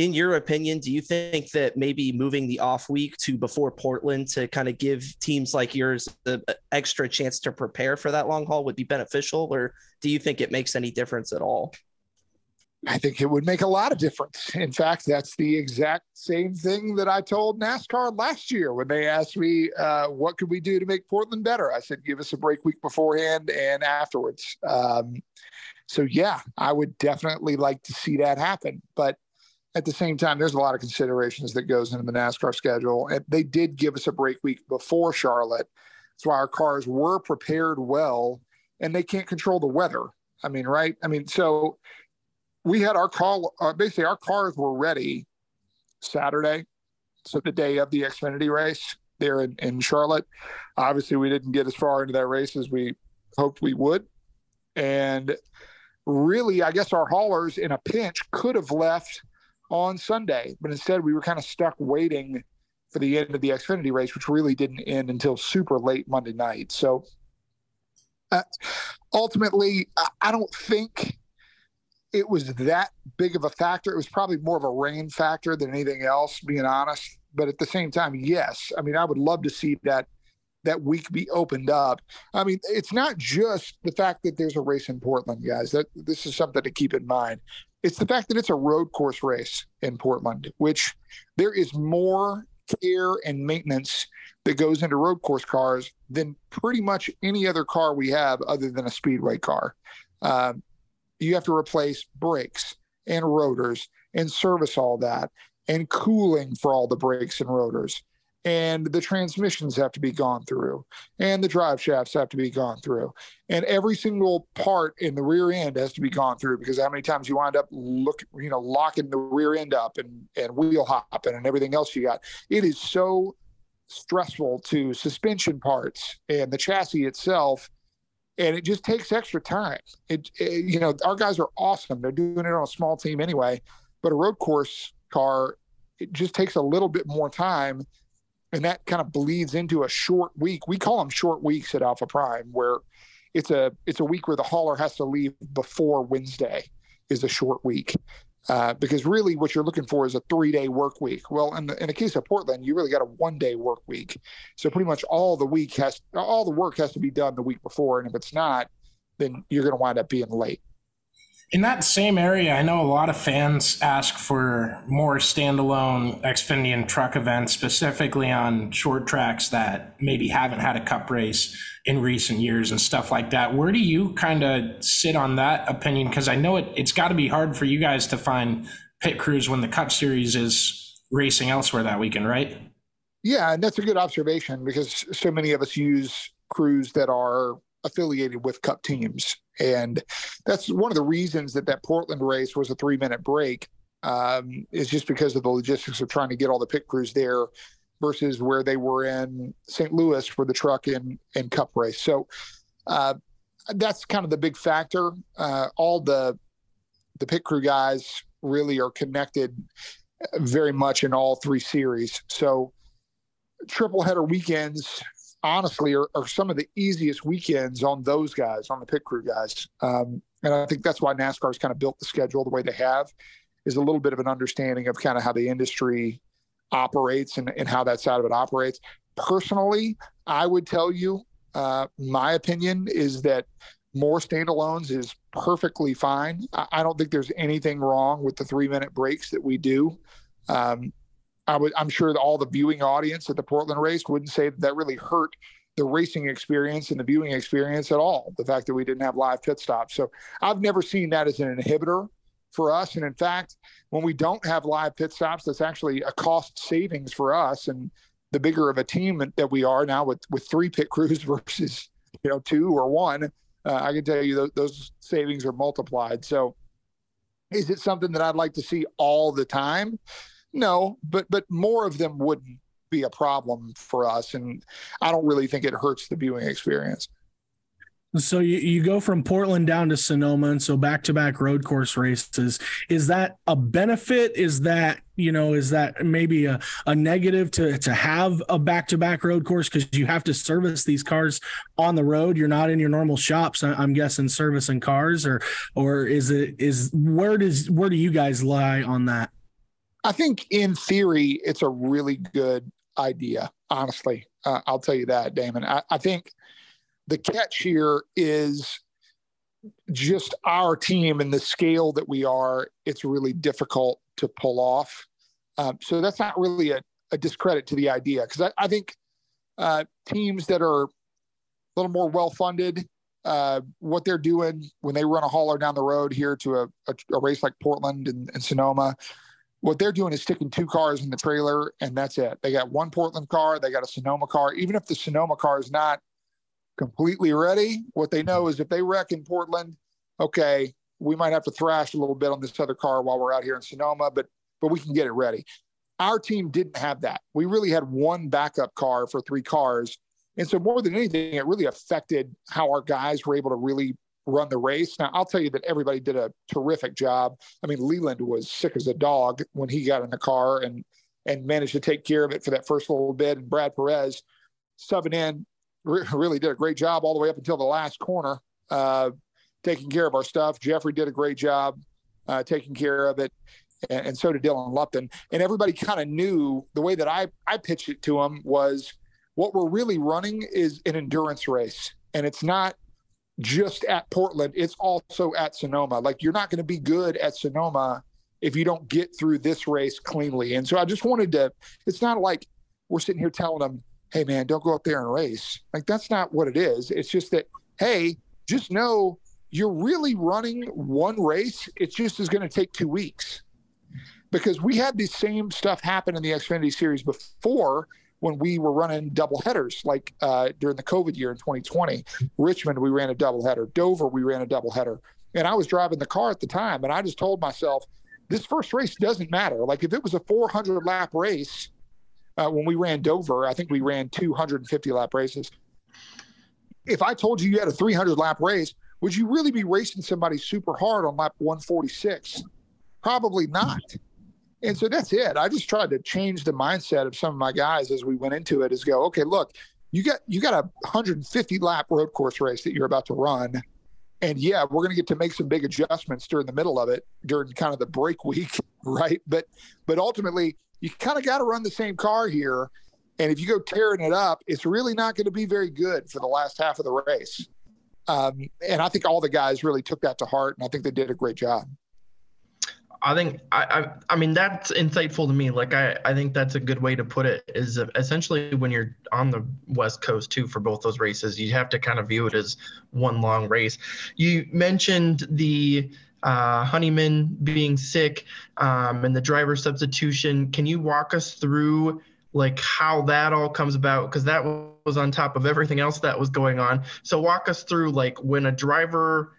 in your opinion, do you think that maybe moving the off week to before Portland to kind of give teams like yours the extra chance to prepare for that long haul would be beneficial, or do you think it makes any difference at all? I think it would make a lot of difference. (laughs) In fact, that's the exact same thing that I told NASCAR last year when they asked me, uh, what could we do to make Portland better? I said, give us a break week beforehand and afterwards. Um, so, yeah, I would definitely like to see that happen. But at the same time, there's a lot of considerations that goes into the NASCAR schedule. And they did give us a break week before Charlotte. That's why our cars were prepared well and they can't control the weather. I mean, right? I mean, so we had our call uh, basically our cars were ready Saturday, so the day of the Xfinity race there in, in Charlotte. Obviously, we didn't get as far into that race as we hoped we would, and really, I guess our haulers in a pinch could have left on Sunday, but instead we were kind of stuck waiting for the end of the Xfinity race, which really didn't end until super late Monday night. So uh, ultimately, I don't think it was that big of a factor. It was probably more of a rain factor than anything else, being honest. But at the same time, yes. I mean, I would love to see that that week be opened up. I mean, it's not just the fact that there's a race in Portland, guys. That this is something to keep in mind. It's the fact that it's a road course race in Portland, which there is more care and maintenance that goes into road course cars than pretty much any other car we have other than a speedway car. Um, you have to replace brakes and rotors and service all that and cooling for all the brakes and rotors and the transmissions have to be gone through and the drive shafts have to be gone through and every single part in the rear end has to be gone through because how many times you wind up look you know locking the rear end up and and wheel hopping and everything else you got it is so stressful to suspension parts and the chassis itself and it just takes extra time. It, it, you know, our guys are awesome. They're doing it on a small team anyway, but a road course car, it just takes a little bit more time, and that kind of bleeds into a short week. We call them short weeks at Alpha Prime, where it's a it's a week where the hauler has to leave before Wednesday is a short week. Uh, because really what you're looking for is a three day work week. Well, in the, in the case of Portland, you really got a one day work week. So pretty much all the week has, all the work has to be done the week before. And if it's not, then you're going to wind up being late in that same area, I know a lot of fans ask for more standalone Xfinity and truck events, specifically on short tracks that maybe haven't had a cup race in recent years and stuff like that. Where do you kind of sit on that opinion? Because I know it, it's got to be hard for you guys to find pit crews when the Cup Series is racing elsewhere that weekend, right? Yeah, and that's a good observation because so many of us use crews that are affiliated with cup teams. And that's one of the reasons that that Portland race was a three minute break um, is just because of the logistics of trying to get all the pit crews there versus where they were in St. Louis for the truck and, and cup race. So uh, that's kind of the big factor. Uh, all the, the pit crew guys really are connected very much in all three series. So triple header weekends honestly are, are, some of the easiest weekends on those guys, on the pit crew guys. Um, and I think that's why NASCAR's kind of built the schedule the way they have, is a little bit of an understanding of kind of how the industry operates and, and how that side of it operates. Personally, I would tell you, uh, my opinion is that more standalones is perfectly fine. I, I don't think there's anything wrong with the three minute breaks that we do. Um, I'm sure all the viewing audience at the Portland race wouldn't say that, that really hurt the racing experience and the viewing experience at all. The fact that we didn't have live pit stops. So I've never seen that as an inhibitor for us. And in fact, when we don't have live pit stops, that's actually a cost savings for us. And the bigger of a team that we are now with with three pit crews (laughs) versus you know two or one, uh, I can tell you those, those savings are multiplied. So, is it something that I'd like to see all the time? No, but but more of them wouldn't be a problem for us, and I don't really think it hurts the viewing experience. So you, you go from Portland down to Sonoma, and so back to back road course races. Is that a benefit? Is that you know is that maybe a, a negative to to have a back to back road course because you have to service these cars on the road? You're not in your normal shops. I'm guessing servicing cars, or or is it is where does where do you guys lie on that? I think in theory it's a really good idea. Honestly, uh, I'll tell you that, Damon. I, I think the catch here is just our team and the scale that we are, it's really difficult to pull off. Um, so that's not really a, a, discredit to the idea because I, I, think uh, teams that are a little more well funded, uh, what they're doing when they run a hauler down the road here to a, a, a race like Portland and, and, Sonoma, what they're doing is sticking two cars in the trailer and that's it. They got one Portland car, they got a Sonoma car. Even if the Sonoma car is not completely ready. What they know is if they wreck in Portland, okay, we might have to thrash a little bit on this other car while we're out here in Sonoma, but but we can get it ready. Our team didn't have that. We really had one backup car for three cars. And so more than anything, it really affected how our guys were able to really run the race. Now, I'll tell you that everybody did a terrific job. I mean, Leland was sick as a dog when he got in the car and and managed to take care of it for that first little bit. And Brad Perez subbing in re- really did a great job all the way up until the last corner, uh, taking care of our stuff. Jeffrey did a great job uh, taking care of it, and, and so did Dylan Lupton. And everybody kind of knew the way that I I pitched it to them was what we're really running is an endurance race, and it's not just at Portland, it's also at Sonoma. Like you're not going to be good at Sonoma if you don't get through this race cleanly. And so I just wanted to, it's not like we're sitting here telling them, hey man, don't go up there and race. Like that's not what it is. It's just that, hey, just know you're really running one race. It's just is going to take two weeks. Because we had the same stuff happen in the Xfinity series before when we were running double headers, like uh, during the COVID year in 2020. Richmond, we ran a double header. Dover, we ran a double header. And I was driving the car at the time, and I just told myself, this first race doesn't matter. Like if it was a 400 lap race, uh, when we ran Dover, I think we ran 250 lap races. If I told you you had a 300 lap race, would you really be racing somebody super hard on lap 146? Probably not. And so that's it. I just tried to change the mindset of some of my guys as we went into it. Is go, okay, look, you got you got a 150 lap road course race that you're about to run, and yeah, we're going to get to make some big adjustments during the middle of it during kind of the break (laughs) week, right? But but ultimately, you kind of got to run the same car here. And if you go tearing it up, it's really not going to be very good for the last half of the race. Um, and I think all the guys really took that to heart, and I think they did a great job. I think I, I, I mean that's insightful to me. Like I I think that's a good way to put it. Is essentially when you're on the West Coast too for both those races, you have to kind of view it as one long race. You mentioned the uh, Honeyman being sick um, and the driver substitution. Can you walk us through like how that all comes about? Because that was on top of everything else that was going on. So walk us through like when a driver,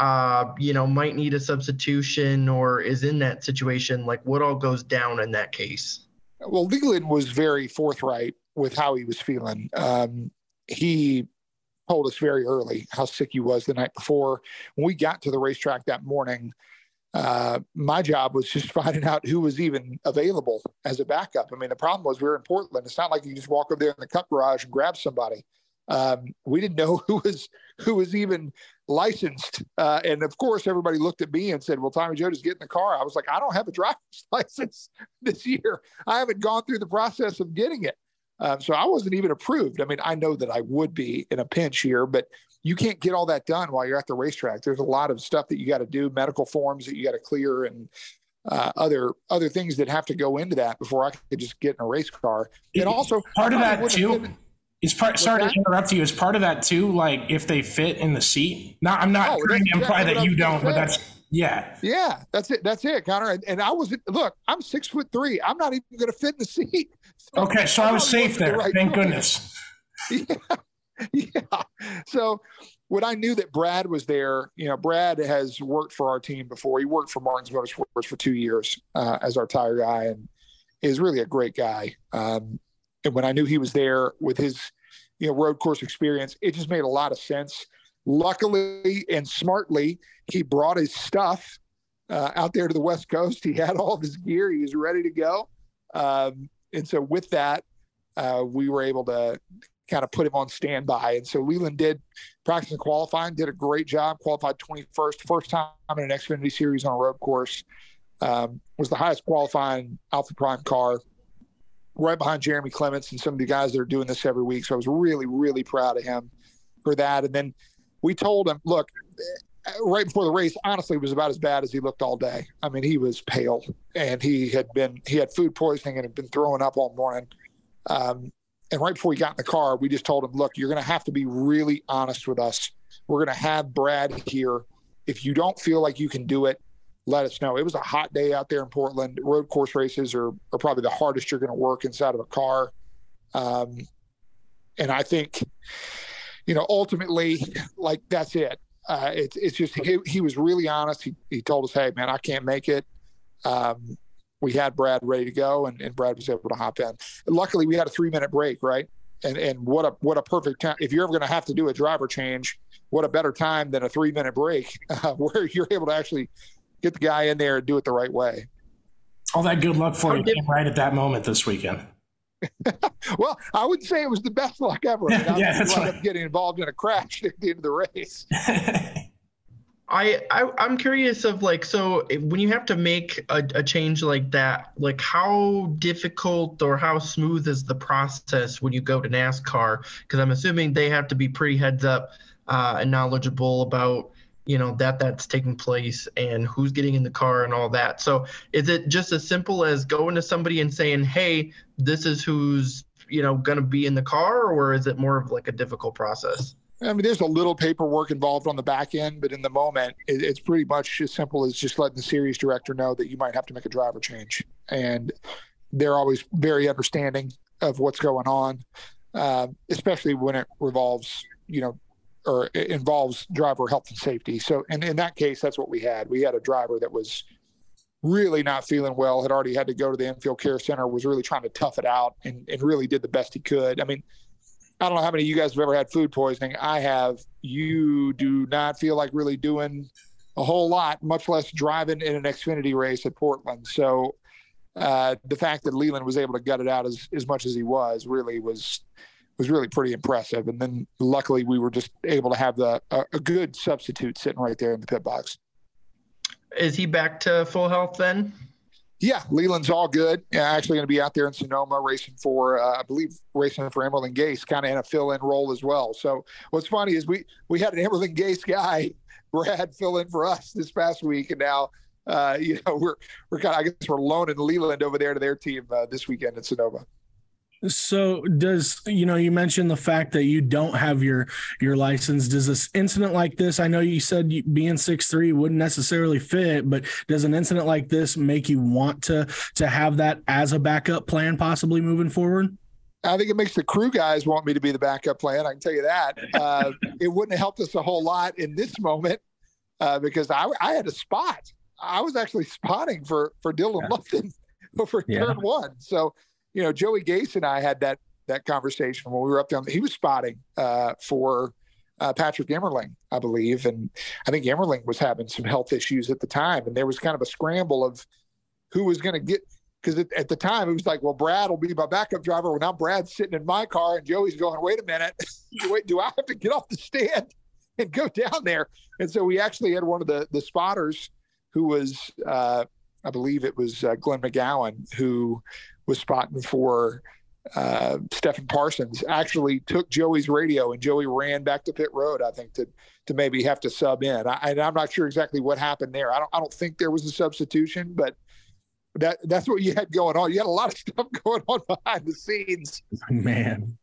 uh, you know, might need a substitution or is in that situation. Like what all goes down in that case? Well, Leland was very forthright with how he was feeling. Um, he told us very early how sick he was the night before. When we got to the racetrack that morning, uh, my job was just (laughs) finding out who was even available as a backup. I mean, the problem was we were in Portland. It's not like you just walk over there in the cup garage and grab somebody. Um, we didn't know (laughs) who was who was even licensed, uh, and of course, everybody looked at me and said, "Well, Tommy Joe, just get in the car." I was like, "I don't have a driver's (laughs) license this year. I haven't gone through the process of getting it." Um, so I wasn't even approved. I mean, I know that I would be in a pinch here, but you can't get all that done while you're at the racetrack. There's a lot of stuff that you got to do, medical forms that you got to clear, and uh, other other things that have to go into that before I could just get in a race car. And also part of that too. Is part sorry that? to interrupt you. Is part of that too? Like if they fit in the seat. Not I'm not oh, trying to imply that you don't, but that's yeah. Yeah, that's it. That's it, Connor. And, and I was look. I'm six foot three. I'm not even going to fit in the seat. (laughs) So okay, so I was safe there. The right Thank goodness. (laughs) Yeah, yeah. So when I knew that Brad was there, you know, Brad has worked for our team before. He worked for Martins Motorsports for two years uh, as our tire guy, and is really a great guy. Um, and when I knew he was there with his, you know, road course experience, it just made a lot of sense. Luckily and smartly, he brought his stuff uh, out there to the West Coast. He had all of his gear. He was ready to go. Um, and so with that, uh, we were able to kind of put him on standby. And so Leland did practice and qualifying, did a great job, qualified 21st, first time in an Xfinity Series on a road course. Um, was the highest qualifying Alpha Prime car, right behind Jeremy Clements and some of the guys that are doing this every week. So I was really, really proud of him for that. And then we told him, look, right before the race, honestly, was about as bad as he looked all day. I mean, he was pale and he had been, he had food poisoning and had been throwing up all morning. Um, and right before he got in the car, we just told him, look, you're going to have to be really honest with us. We're going to have Brad here. If you don't feel like you can do it, let us know. It was a hot day out there in Portland. Road course races are, are probably the hardest you're going to work inside of a car. Um, and I think, you know, ultimately, like that's it. Uh, it's it's just he, he was really honest. He, he told us, "Hey, man, I can't make it." Um, we had Brad ready to go, and, and Brad was able to hop in. Luckily, we had a three minute break, right? And and what a what a perfect time. If you're ever going to have to do a driver change, what a better time than a three minute break (laughs) uh, where you're able to actually get the guy in there and do it the right way. All that good luck for you came right at that moment this weekend. (laughs) well, I wouldn't say it was the best luck ever. I mean, (laughs) yeah, that's right. up getting involved in a crash (laughs) at the end of the race. I, I am curious of like so when you have to make a, a change like that, like how difficult or how smooth is the process when you go to NASCAR? Because I'm assuming they have to be pretty heads up uh, and knowledgeable about you know that that's taking place and who's getting in the car and all that. So is it just as simple as going to somebody and saying, "Hey, this is who's you know going to be in the car," or is it more of like a difficult process? I mean, there's a little paperwork involved on the back end, but in the moment, it, it's pretty much as simple as just letting the series director know that you might have to make a driver change. And they're always very understanding of what's going on, uh, especially when it revolves, you know, or involves driver health and safety. So, and in that case, that's what we had. We had a driver that was really not feeling well, had already had to go to the infield care center, was really trying to tough it out, and, and really did the best he could. I mean, I don't know how many of you guys have ever had food poisoning. I have. You do not feel like really doing a whole lot, much less driving in an Xfinity race at Portland. So uh, the fact that Leland was able to gut it out as, as much as he was really was was really pretty impressive. And then luckily we were just able to have the a, a good substitute sitting right there in the pit box. Is he back to full health then? Yeah, Leland's all good. Actually going to be out there in Sonoma racing for, uh, I believe, racing for Emerling Gase, kind of in a fill-in role as well. So what's funny is we we had an Emerling Gase guy, (laughs) Brad, fill in for us this past week, and now uh, you know we're we're kind of I guess we're loaning Leland over there to their team uh, this weekend in Sonoma. So does you know you mentioned the fact that you don't have your your license. Does this incident like this? I know you said being six three wouldn't necessarily fit, but does an incident like this make you want to to have that as a backup plan, possibly moving forward? I think it makes the crew guys want me to be the backup plan. I can tell you that. Uh, (laughs) it wouldn't have helped us a whole lot in this moment uh, because I, I had a spot. I was actually spotting for for Dylan yeah. Lupton for (laughs) yeah. turn one. So you know, Joey Gase and I had that that conversation when we were up there. He was spotting uh, for uh, Patrick Emerling, I believe, and I think Emerling was having some health issues at the time, and there was kind of a scramble of who was going to get. Because at, the time it was like, well, Brad will be my backup driver. Well, now Brad's sitting in my car, and Joey's going, wait a minute, (laughs) wait, do I have to get off the stand and go down there? And so we actually had one of the the spotters who was, uh, I believe it was uh, Glenn McGowan, who was spotting for uh, Stephen Parsons actually took Joey's radio and Joey ran back to pit road. I think to to maybe have to sub in. I, and I'm not sure exactly what happened there. I don't I don't think there was a substitution, but that that's what you had going on. You had a lot of stuff (laughs) going on behind the scenes. Man.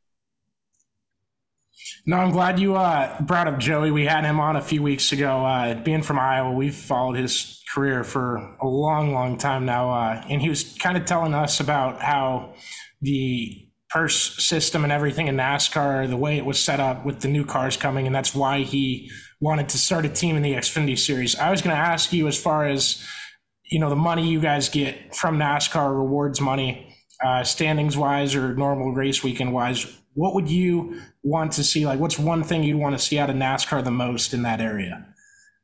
No, I'm glad you uh, brought up Joey. We had him on a few weeks ago. Uh, being from Iowa, we've followed his career for a long, long time now. Uh, and he was kind of telling us about how the purse system and everything in NASCAR, the way it was set up with the new cars coming, and that's why he wanted to start a team in the Xfinity Series. I was going to ask you, as far as you know, the money you guys get from NASCAR rewards money, uh, standings wise or normal race weekend wise, what would you want to see? Like, what's one thing you'd want to see out of NASCAR the most in that area?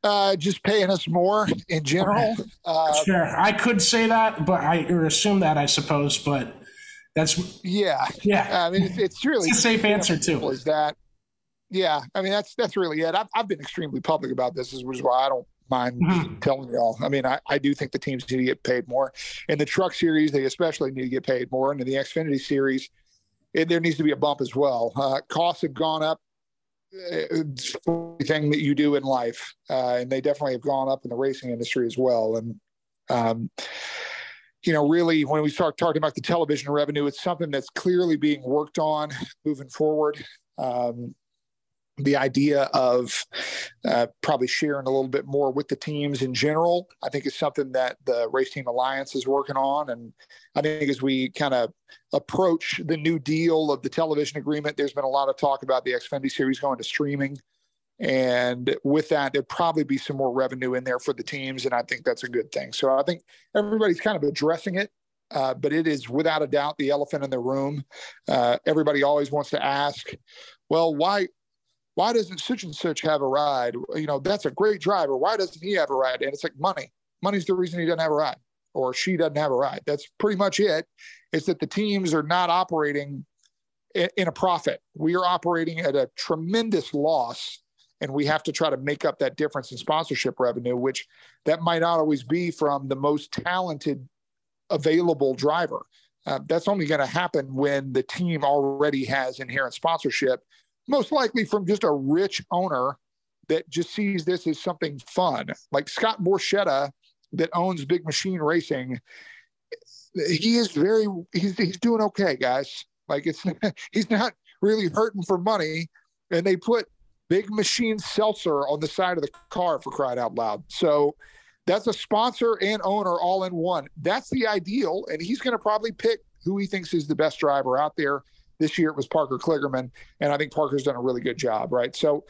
Uh, just paying us more in general. Uh, sure, I could say that, but I or assume that I suppose, but that's yeah, yeah. I mean, it's, it's really it's a safe answer too. Is that? Yeah, I mean that's that's really it. I've I've been extremely public about this, which is why I don't mind mm-hmm. telling y'all. I mean, I, I do think the teams need to get paid more. In the truck series, they especially need to get paid more. And in the Xfinity series, it, there needs to be a bump as well. Uh, costs have gone up. It's everything that you do in life, uh, and they definitely have gone up in the racing industry as well. And um, you know, really, when we start talking about the television revenue, it's something that's clearly being worked on moving forward. Um, the idea of uh, probably sharing a little bit more with the teams in general, I think is something that the Race Team Alliance is working on. And I think as we kind of approach the new deal of the television agreement, there's been a lot of talk about the Xfinity series going to streaming. And with that, there'd probably be some more revenue in there for the teams. And I think that's a good thing. So I think everybody's kind of addressing it. Uh, but it is without a doubt the elephant in the room. Uh, everybody always wants to ask, well, why why doesn't such and such have a ride? You know, that's a great driver. Why doesn't he have a ride? And it's like money. Money's the reason he doesn't have a ride or she doesn't have a ride. That's pretty much it. It's that the teams are not operating in a profit. We are operating at a tremendous loss and we have to try to make up that difference in sponsorship revenue which that might not always be from the most talented available driver uh, that's only going to happen when the team already has inherent sponsorship most likely from just a rich owner that just sees this as something fun. Like Scott Borchetta, that owns Big Machine Racing, he is very he's he's doing okay, guys. Like it's (laughs) he's not really hurting for money, and they put Big Machine Seltzer on the side of the car for crying out loud. So that's a sponsor and owner all in one. That's the ideal, and he's going to probably pick who he thinks is the best driver out there this year it was Parker Kligerman, and I think Parker's done a really good job, right? So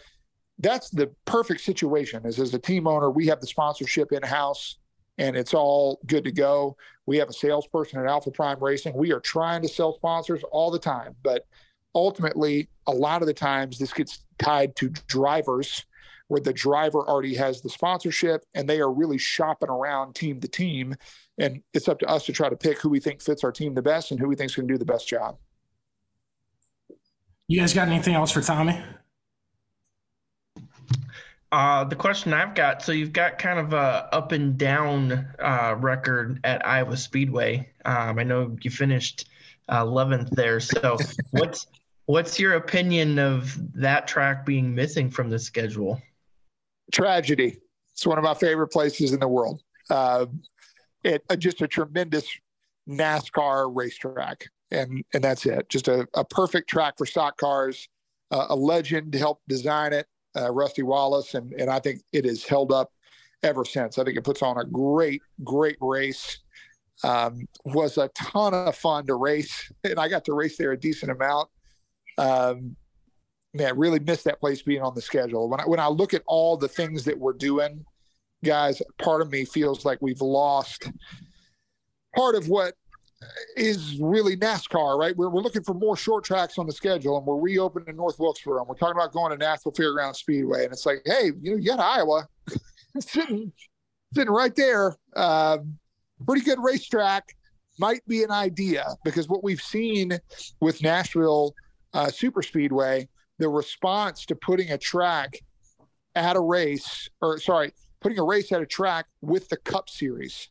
that's the perfect situation. Is as a team owner, we have the sponsorship in house, and it's all good to go. We have a salesperson at Alpha Prime Racing. We are trying to sell sponsors all the time, but ultimately, a lot of the times this gets tied to drivers where the driver already has the sponsorship and they are really shopping around team to team. And it's up to us to try to pick who we think fits our team the best and who we think is going to do the best job. You guys got anything else for Tommy? Uh, the question I've got so you've got kind of a up and down uh, record at Iowa Speedway. Um, I know you finished uh, 11th there. So (laughs) what's what's your opinion of that track being missing from the schedule? Tragedy. It's one of my favorite places in the world. Uh, it uh, just a tremendous NASCAR racetrack and and that's it. Just a, a perfect track for stock cars. Uh, a legend to help design it, uh, Rusty Wallace, and and I think it has held up ever since. I think it puts on a great great race. Um, was a ton of fun to race, and I got to race there a decent amount. Um, man, really missed that place being on the schedule. When I, when I look at all the things that we're doing, guys, part of me feels like we've lost part of what is really NASCAR, right? We're, we're looking for more short tracks on the schedule, and we're reopening North Wilkesboro, and we're talking about going to Nashville Fairground Speedway, and it's like, hey, you know, you got Iowa (laughs) sitting sitting right there, um, pretty good racetrack. Might be an idea because what we've seen with Nashville uh, Super Speedway, the response to putting a track at a race, or sorry, putting a race at a track with the Cup Series,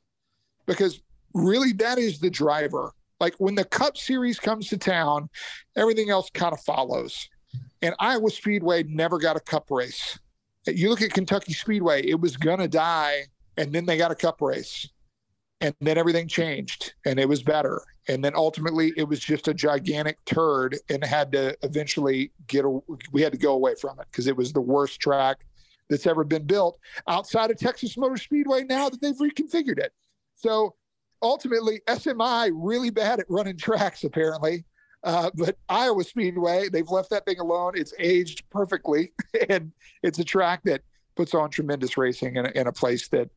because really that is the driver. Like when the Cup Series comes to town, everything else kind of follows. And Iowa Speedway never got a Cup race. You look at Kentucky Speedway, it was gonna die, and then they got a Cup race, and then everything changed, and it was better. And then ultimately, it was just a gigantic turd, and had to eventually get. A, we had to go away from it because it was the worst track that's ever been built outside of Texas Motor Speedway. Now that they've reconfigured it, so ultimately, SMI really bad at running tracks apparently. Uh, but Iowa Speedway, they've left that thing alone. It's aged perfectly, (laughs) and it's a track that puts on tremendous racing in a, in a place that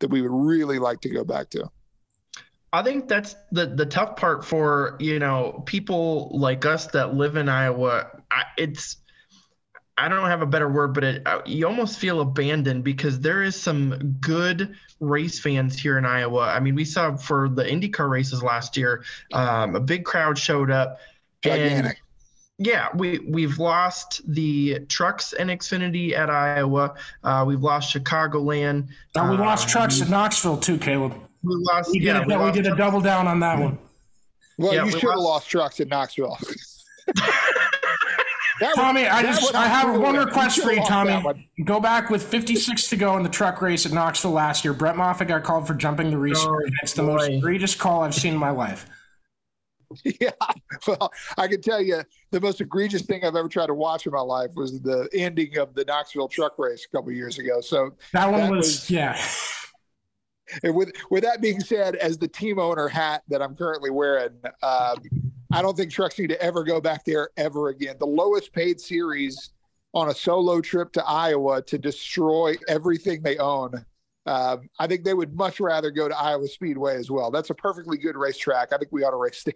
that we would really like to go back to. I think that's the the tough part for you know people like us that live in Iowa. I, it's I don't have a better word, but it, uh, you almost feel abandoned because there is some good race fans here in Iowa. I mean, we saw for the IndyCar races last year, um, a big crowd showed up. Gigantic. And yeah, we we've lost the trucks and Xfinity at Iowa. Uh, we've lost Chicagoland. Uh, we lost trucks at Knoxville too, Caleb. We lost. We did, yeah, a, we, lost did a double down on that one. Well, Yeah, you we should have lost- lost trucks at Knoxville. (laughs) (laughs) That Tommy, I just I have one you request for you, Tommy. Go back with 56 to go in the truck race at Knoxville last year. Brett Moffitt got called for jumping the restart. Oh, it's the most egregious call I've seen in my life. (laughs) Yeah, well, I can tell you the most egregious thing I've ever tried to watch in my life was the ending of the Knoxville truck race a couple years ago. So, That one That was, was- yeah. and with with that being said, as the team owner hat that I'm currently wearing, um, I don't think trucks need to ever go back there ever again. The lowest paid series on a solo trip to Iowa to destroy everything they own. Um, I think they would much rather go to Iowa Speedway as well. That's a perfectly good racetrack. I think we ought to race (laughs) there.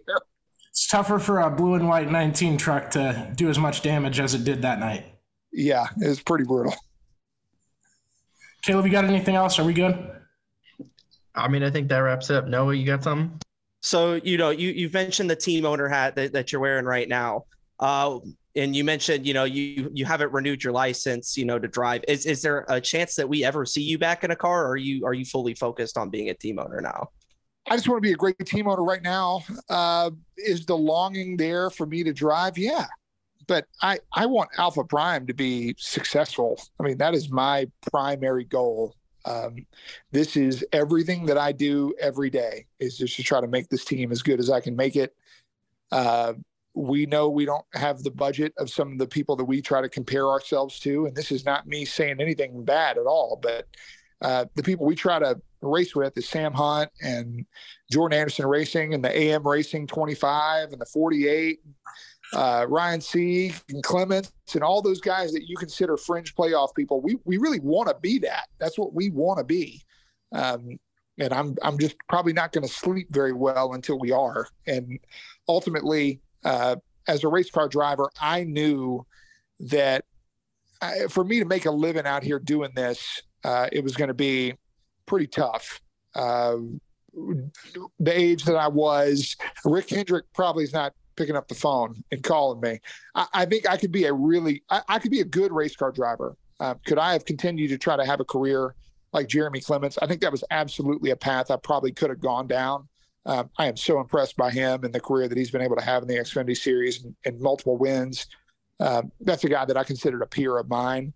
It's tougher for a blue and white 19 truck to do as much damage as it did that night. Yeah, it was pretty brutal. Caleb, you got anything else? Are we good? I mean, I think that wraps it up. Noah, you got something? So you know, you you've mentioned the team owner hat that, that you're wearing right now, uh, and you mentioned you know you you haven't renewed your license, you know, to drive. Is is there a chance that we ever see you back in a car, or are you are you fully focused on being a team owner now? I just want to be a great team owner right now. Uh, is the longing there for me to drive? Yeah. But I, I want Alpha Prime to be successful. I mean, that is my primary goal. Um, this is everything that I do every day is just to try to make this team as good as I can make it. Uh, we know we don't have the budget of some of the people that we try to compare ourselves to. And this is not me saying anything bad at all, but uh, the people we try to race with is Sam Hunt and Jordan Anderson Racing and the AM Racing 25 and the 48, uh, Ryan Sieg and Clements and all those guys that you consider fringe playoff people. We we really want to be that. That's what we want to be. Um, and I'm I'm just probably not going to sleep very well until we are. And ultimately, uh, as a race car driver, I knew that I, for me to make a living out here doing this, uh, it was going to be pretty tough. Uh, the age that I was, Rick Hendrick probably is not picking up the phone and calling me. I, I think I could be a really, I, I could be a good race car driver. Uh, could I have continued to try to have a career like Jeremy Clements? I think that was absolutely a path I probably could have gone down. Um, I am so impressed by him and the career that he's been able to have in the Xfinity Series and, and multiple wins. Um, that's a guy that I considered a peer of mine.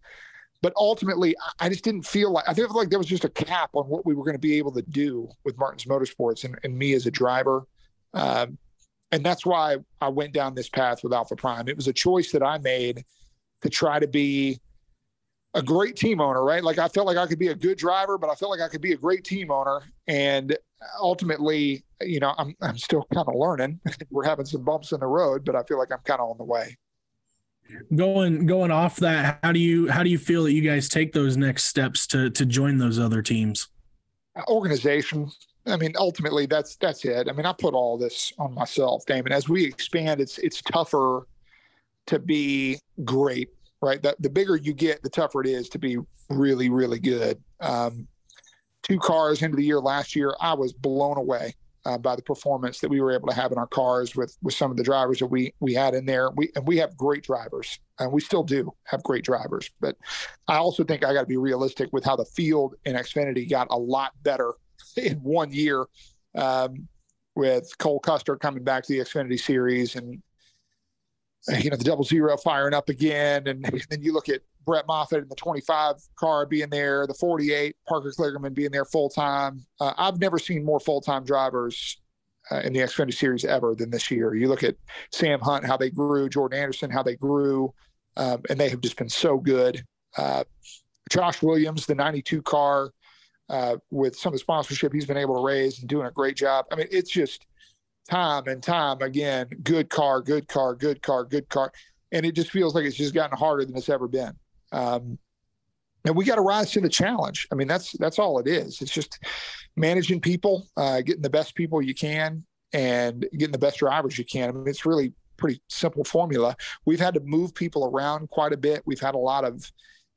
But ultimately, I- just didn't feel like I feel like there was just a cap on what we were going to be able to do with Martins Motorsports and, and me as a driver. Um, and that's why I went down this path with Alpha Prime. It was a choice that I made to try to be a great team owner, right? Like I felt like I could be a good driver, but I felt like I could be a great team owner. And ultimately, you know, I'm I'm still kind of learning. (laughs) We're having some bumps in the road, but I feel like I'm kind of on the way. Going going off that, how do you how do you feel that you guys take those next steps to to join those other teams? organization. I mean, ultimately, that's that's it. I mean, I put all this on myself, Damon. As we expand, it's it's tougher to be great, right? The the bigger you get, the tougher it is to be really, really good. Um, two cars into the year last year, I was blown away uh, by the performance that we were able to have in our cars with with some of the drivers that we we had in there. We and we have great drivers, and we still do have great drivers. But I also think I got to be realistic with how the field in Xfinity got a lot better (laughs) in one year. Um, with Cole Custer coming back to the Xfinity Series and you know the double zero firing up again, and, and then you look at Brett Moffitt in the 25 car being there, the 48 Parker Kligerman being there full time. Uh, I've never seen more full time drivers uh, in the Xfinity Series ever than this year. You look at Sam Hunt, how they grew, Jordan Anderson, how they grew, um, and they have just been so good. Uh, Josh Williams, the 92 car, uh, with some of the sponsorship he's been able to raise and doing a great job. I mean, it's just time and time again, good car, good car, good car, good car. And it just feels like it's just gotten harder than it's ever been. Um, and we got to rise to the challenge. I mean, that's that's all it is. It's just managing people, uh, getting the best people you can, and getting the best drivers you can. I mean, it's really pretty simple formula. We've had to move people around quite a bit. We've had a lot of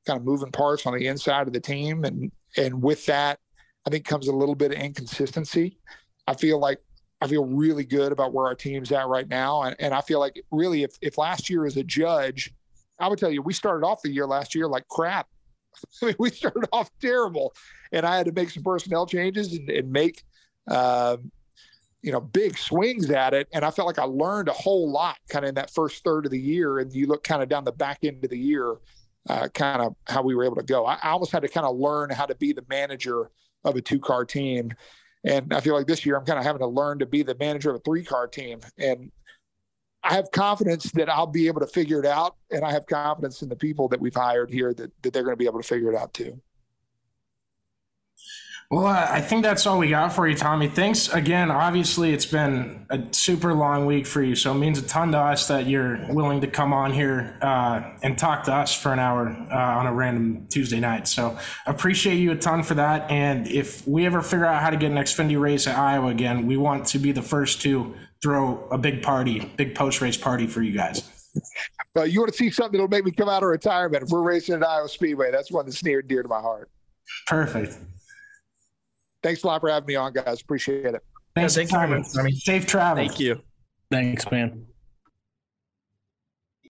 kind of moving parts on the inside of the team, and and with that, I think comes a little bit of inconsistency. I feel like I feel really good about where our team's at right now. And, and I feel like really, if, if last year as a judge, I would tell you, we started off the year last year like crap. (laughs) I mean, we started off terrible, and I had to make some personnel changes and, and make, um, you know, big swings at it. And I felt like I learned a whole lot kind of in that first third of the year. And you look kind of down the back end of the year, uh, kind of how we were able to go. I, I almost had to kind of learn how to be the manager of a two car team and I feel like this year I'm kind of having to learn to be the manager of a three car team. And I have confidence that I'll be able to figure it out. And I have confidence in the people that we've hired here that, that they're going to be able to figure it out too. Well, I think that's all we got for you, Tommy. Thanks again. Obviously, it's been a super long week for you, so it means a ton to us that you're willing to come on here uh, and talk to us for an hour uh, on a random Tuesday night. So appreciate you a ton for that. And if we ever figure out how to get an Xfinity race at Iowa again, we want to be the first to throw a big party, big post race party for you guys. But you want to see something that'll make me come out of retirement? If we're racing at Iowa Speedway, that's one that's near and dear to my heart. Perfect. Thanks a lot for having me on, guys. Appreciate it. Thanks, yeah, thank you very much, Safe travel. Thank you. Thanks, man.